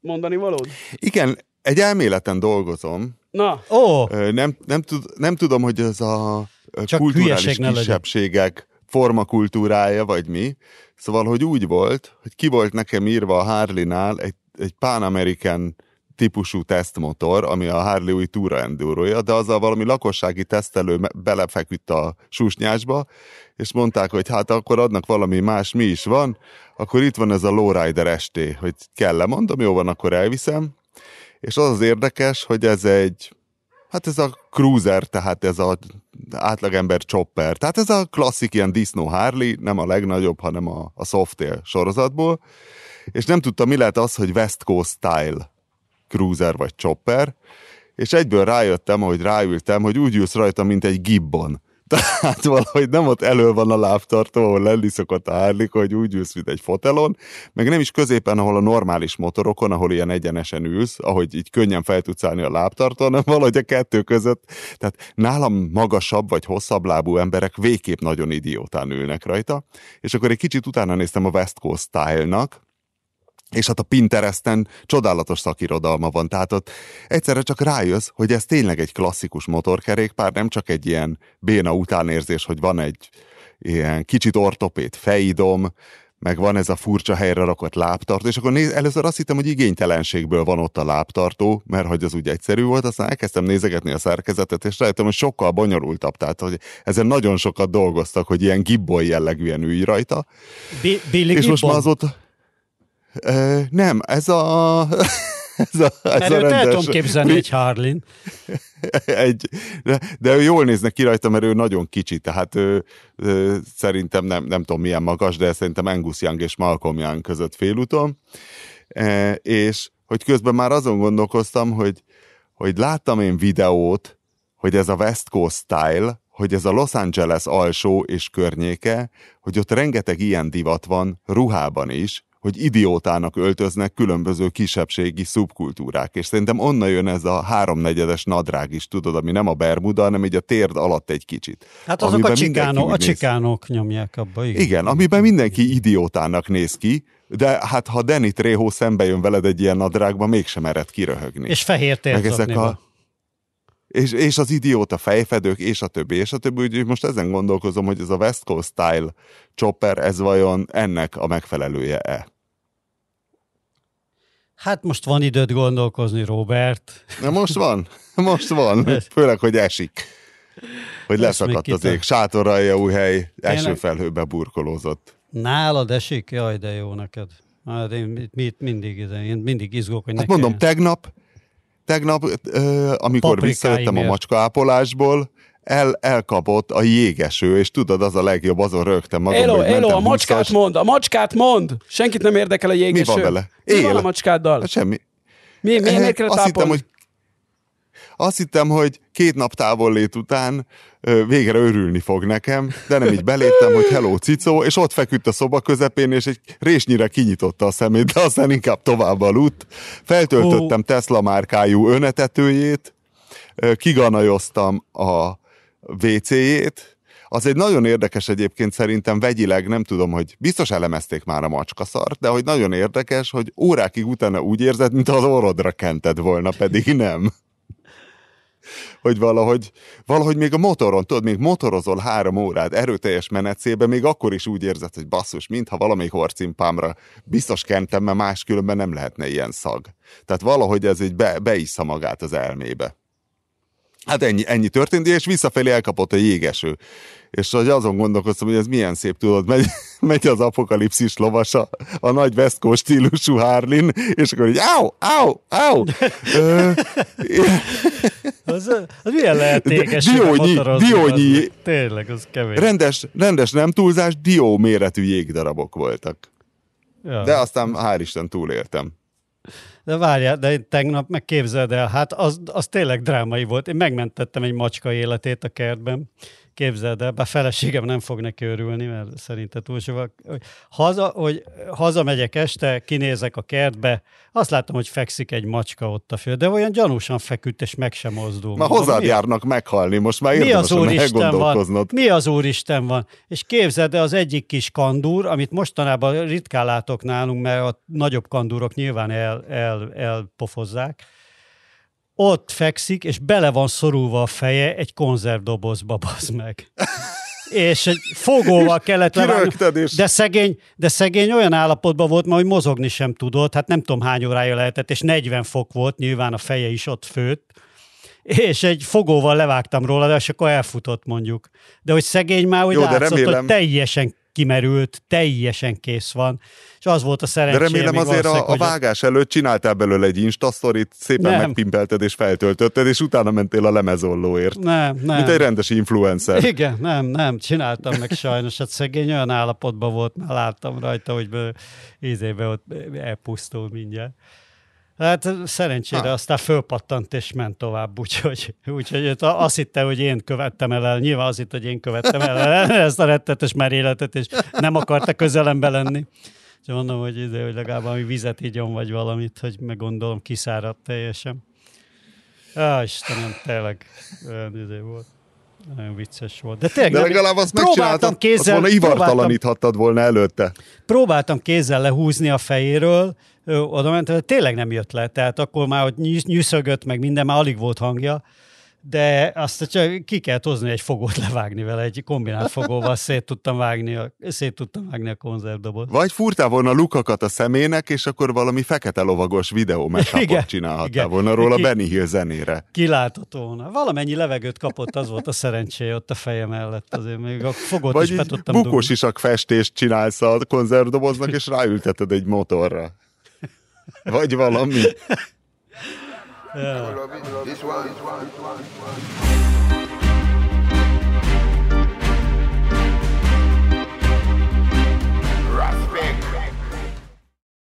Speaker 1: mondani valód?
Speaker 2: Igen, egy elméleten dolgozom.
Speaker 1: Na.
Speaker 3: Ó.
Speaker 2: Nem, nem, tud, nem tudom, hogy ez a Csak kulturális kisebbségek formakultúrája, vagy mi. Szóval, hogy úgy volt, hogy ki volt nekem írva a Harley-nál egy, egy Pan American típusú tesztmotor, ami a Harley új túra enduroja, de azzal valami lakossági tesztelő belefeküdt a susnyásba, és mondták, hogy hát akkor adnak valami más, mi is van, akkor itt van ez a Lowrider ST, hogy kell -e, mondom, jó van, akkor elviszem, és az az érdekes, hogy ez egy, hát ez a cruiser, tehát ez a átlagember chopper, tehát ez a klasszik ilyen Disney Harley, nem a legnagyobb, hanem a, a Softail sorozatból, és nem tudtam, mi lehet az, hogy West Coast Style cruiser vagy chopper, és egyből rájöttem, hogy ráültem, hogy úgy ülsz rajta, mint egy gibbon. Tehát valahogy nem ott elő van a lábtartó, ahol lenni szokott a hárlik, hogy úgy ülsz, mint egy fotelon, meg nem is középen, ahol a normális motorokon, ahol ilyen egyenesen ülsz, ahogy így könnyen fel tudsz állni a lábtartó, hanem valahogy a kettő között. Tehát nálam magasabb vagy hosszabb lábú emberek végképp nagyon idiótán ülnek rajta. És akkor egy kicsit utána néztem a West Coast Style-nak, és hát a Pinteresten csodálatos szakirodalma van, tehát ott egyszerre csak rájössz, hogy ez tényleg egy klasszikus motorkerékpár, nem csak egy ilyen béna utánérzés, hogy van egy ilyen kicsit ortopét fejidom, meg van ez a furcsa helyre rakott lábtartó, és akkor néz, először azt hittem, hogy igénytelenségből van ott a lábtartó, mert hogy az úgy egyszerű volt, aztán elkezdtem nézegetni a szerkezetet, és rájöttem, hogy sokkal bonyolultabb, tehát hogy ezen nagyon sokat dolgoztak, hogy ilyen gibbon jellegűen ülj rajta.
Speaker 3: Billy és most már azóta
Speaker 2: nem, ez a...
Speaker 3: ez a, ez Mert a rendes, el tudom képzelni egy Harlin.
Speaker 2: egy, de, de ő jól néznek ki rajta, mert ő nagyon kicsi, tehát ő, ő szerintem nem, nem tudom milyen magas, de szerintem Angus Young és Malcolm Young között félúton. E, és hogy közben már azon gondolkoztam, hogy, hogy láttam én videót, hogy ez a West Coast style, hogy ez a Los Angeles alsó és környéke, hogy ott rengeteg ilyen divat van ruhában is, hogy idiótának öltöznek különböző kisebbségi szubkultúrák, és szerintem onnan jön ez a háromnegyedes nadrág is, tudod, ami nem a bermuda, hanem így a térd alatt egy kicsit.
Speaker 3: Hát azok a csikánok, a csikánok nyomják abba,
Speaker 2: igen. Igen, amiben mindenki idiótának néz ki, de hát ha Danny Trejo szembe jön veled egy ilyen nadrágba, mégsem ered kiröhögni.
Speaker 3: És fehér Meg ezek a,
Speaker 2: és, és az idióta fejfedők, és a többi, és a többi, úgyhogy most ezen gondolkozom, hogy ez a West Coast Style chopper, ez vajon ennek a megfelelője-e?
Speaker 3: Hát most van időt gondolkozni, Robert.
Speaker 2: Na most van, most van, főleg, hogy esik. Hogy leszakadt az ég, sátoralja új hely, esőfelhőbe burkolózott.
Speaker 3: Nálad esik? Jaj, de jó neked. Hát én mit, mindig, én mindig izgulok, hogy
Speaker 2: hát mondom, tegnap tegnap, amikor Paprikáim visszajöttem a macska ápolásból, el, elkapott a jégeső, és tudod, az a legjobb, azon rögtem magam,
Speaker 1: Elo, Elo, a macskát húszas. mond, a macskát mond! Senkit nem érdekel a jégeső.
Speaker 2: Mi van vele?
Speaker 1: Él. Mi van a macskáddal?
Speaker 2: Hát semmi.
Speaker 1: Mi, mi, miért kell
Speaker 2: azt hittem, hogy azt hittem, hogy két nap távollét után ö, végre örülni fog nekem, de nem így beléptem, hogy hello cicó, és ott feküdt a szoba közepén, és egy résnyire kinyitotta a szemét, de aztán inkább tovább aludt. Feltöltöttem oh. Tesla márkájú önetetőjét, kiganajoztam a WC-jét, az egy nagyon érdekes egyébként szerintem vegyileg, nem tudom, hogy biztos elemezték már a macskaszart, de hogy nagyon érdekes, hogy órákig utána úgy érzed, mint az orrodra kented volna, pedig nem hogy valahogy, valahogy még a motoron, tudod, még motorozol három órát erőteljes menetszébe, még akkor is úgy érzed, hogy basszus, mintha valamelyik horcimpámra biztos kentem, mert máskülönben nem lehetne ilyen szag. Tehát valahogy ez egy be, beissza magát az elmébe. Hát ennyi, ennyi történt, és visszafelé elkapott a jégeső. És hogy azon gondolkoztam, hogy ez milyen szép, tudod, megy, megy az apokalipszis lovasa, a nagy West Coast stílusú Harlin, és akkor így, áu, áu, áu.
Speaker 3: az, az milyen lehetséges?
Speaker 2: Diónyi, diónyi.
Speaker 3: Az, tényleg, az kevés.
Speaker 2: Rendes, rendes nem túlzás, dió méretű jégdarabok voltak. Ja. De aztán hál' Isten túléltem.
Speaker 3: De várjál, de én tegnap megképzeld el, hát az, az tényleg drámai volt. Én megmentettem egy macska életét a kertben. Képzeld el, bár feleségem nem fog neki örülni, mert szerinte túl sok. Haza, hogy hazamegyek este, kinézek a kertbe, azt látom, hogy fekszik egy macska ott a föld, de olyan gyanúsan feküdt, és meg sem mozdul.
Speaker 2: Ma hozzád mi? járnak meghalni, most már mi az Úristen van?
Speaker 3: Mi az Úristen van? És képzeld el, az egyik kis kandúr, amit mostanában ritkán látok nálunk, mert a nagyobb kandúrok nyilván el, el, elpofozzák, ott fekszik, és bele van szorulva a feje egy konzervdobozba, bazd meg. és egy fogóval kellett levágni. De szegény, de szegény olyan állapotban volt, ma, hogy mozogni sem tudott, hát nem tudom hány órája lehetett, és 40 fok volt, nyilván a feje is ott főtt, és egy fogóval levágtam róla, de és akkor elfutott mondjuk. De hogy szegény már úgy Jó, látszott, remélem... hogy teljesen kimerült, teljesen kész van, és az volt a szerencsém.
Speaker 2: De remélem azért a, a vágás előtt csináltál belőle egy instastorit, szépen nem. megpimpelted és feltöltötted, és utána mentél a lemezollóért.
Speaker 3: Nem, nem.
Speaker 2: Mint egy rendes influencer.
Speaker 3: Igen, nem, nem, csináltam meg sajnos, hát szegény olyan állapotban volt, már láttam rajta, hogy ízébe ott elpusztul mindjárt. Hát szerencsére ha. aztán fölpattant és ment tovább, úgyhogy, úgyhogy azt hitte, hogy én követtem el, nyilván azt hitte, hogy én követtem el ezt a rettetes meréletet, és nem akarta közelembe lenni. És mondom, hogy, ide, hogy legalább ami vizet igyon, vagy valamit, hogy meggondolom, kiszáradt teljesen. Á, Istenem, tényleg olyan izé volt. Nagyon vicces volt.
Speaker 2: De, tényleg, De legalább azt megcsináltam, kézzel, azt volna ivartalaníthattad volna előtte.
Speaker 3: Próbáltam kézzel lehúzni a fejéről, oda ment, tényleg nem jött le, tehát akkor már hogy nyűszögött, meg minden, már alig volt hangja, de azt csak ki kell hozni egy fogót levágni vele, egy kombinált fogóval szét tudtam vágni a, szét tudtam vágni a konzervdobot.
Speaker 2: Vagy furtál volna lukakat a szemének, és akkor valami fekete lovagos videó mesapot csinálhattál igen, volna róla ki, Benny Hill zenére.
Speaker 3: Kilátható volna. Valamennyi levegőt kapott, az volt a szerencséje ott a feje mellett. Azért még a fogót
Speaker 2: Vagy
Speaker 3: is be tudtam
Speaker 2: bukós isak festést csinálsz a konzervdoboznak, és ráülteted egy motorra. Vagy valami. Yeah. This one. This one. This one. This one.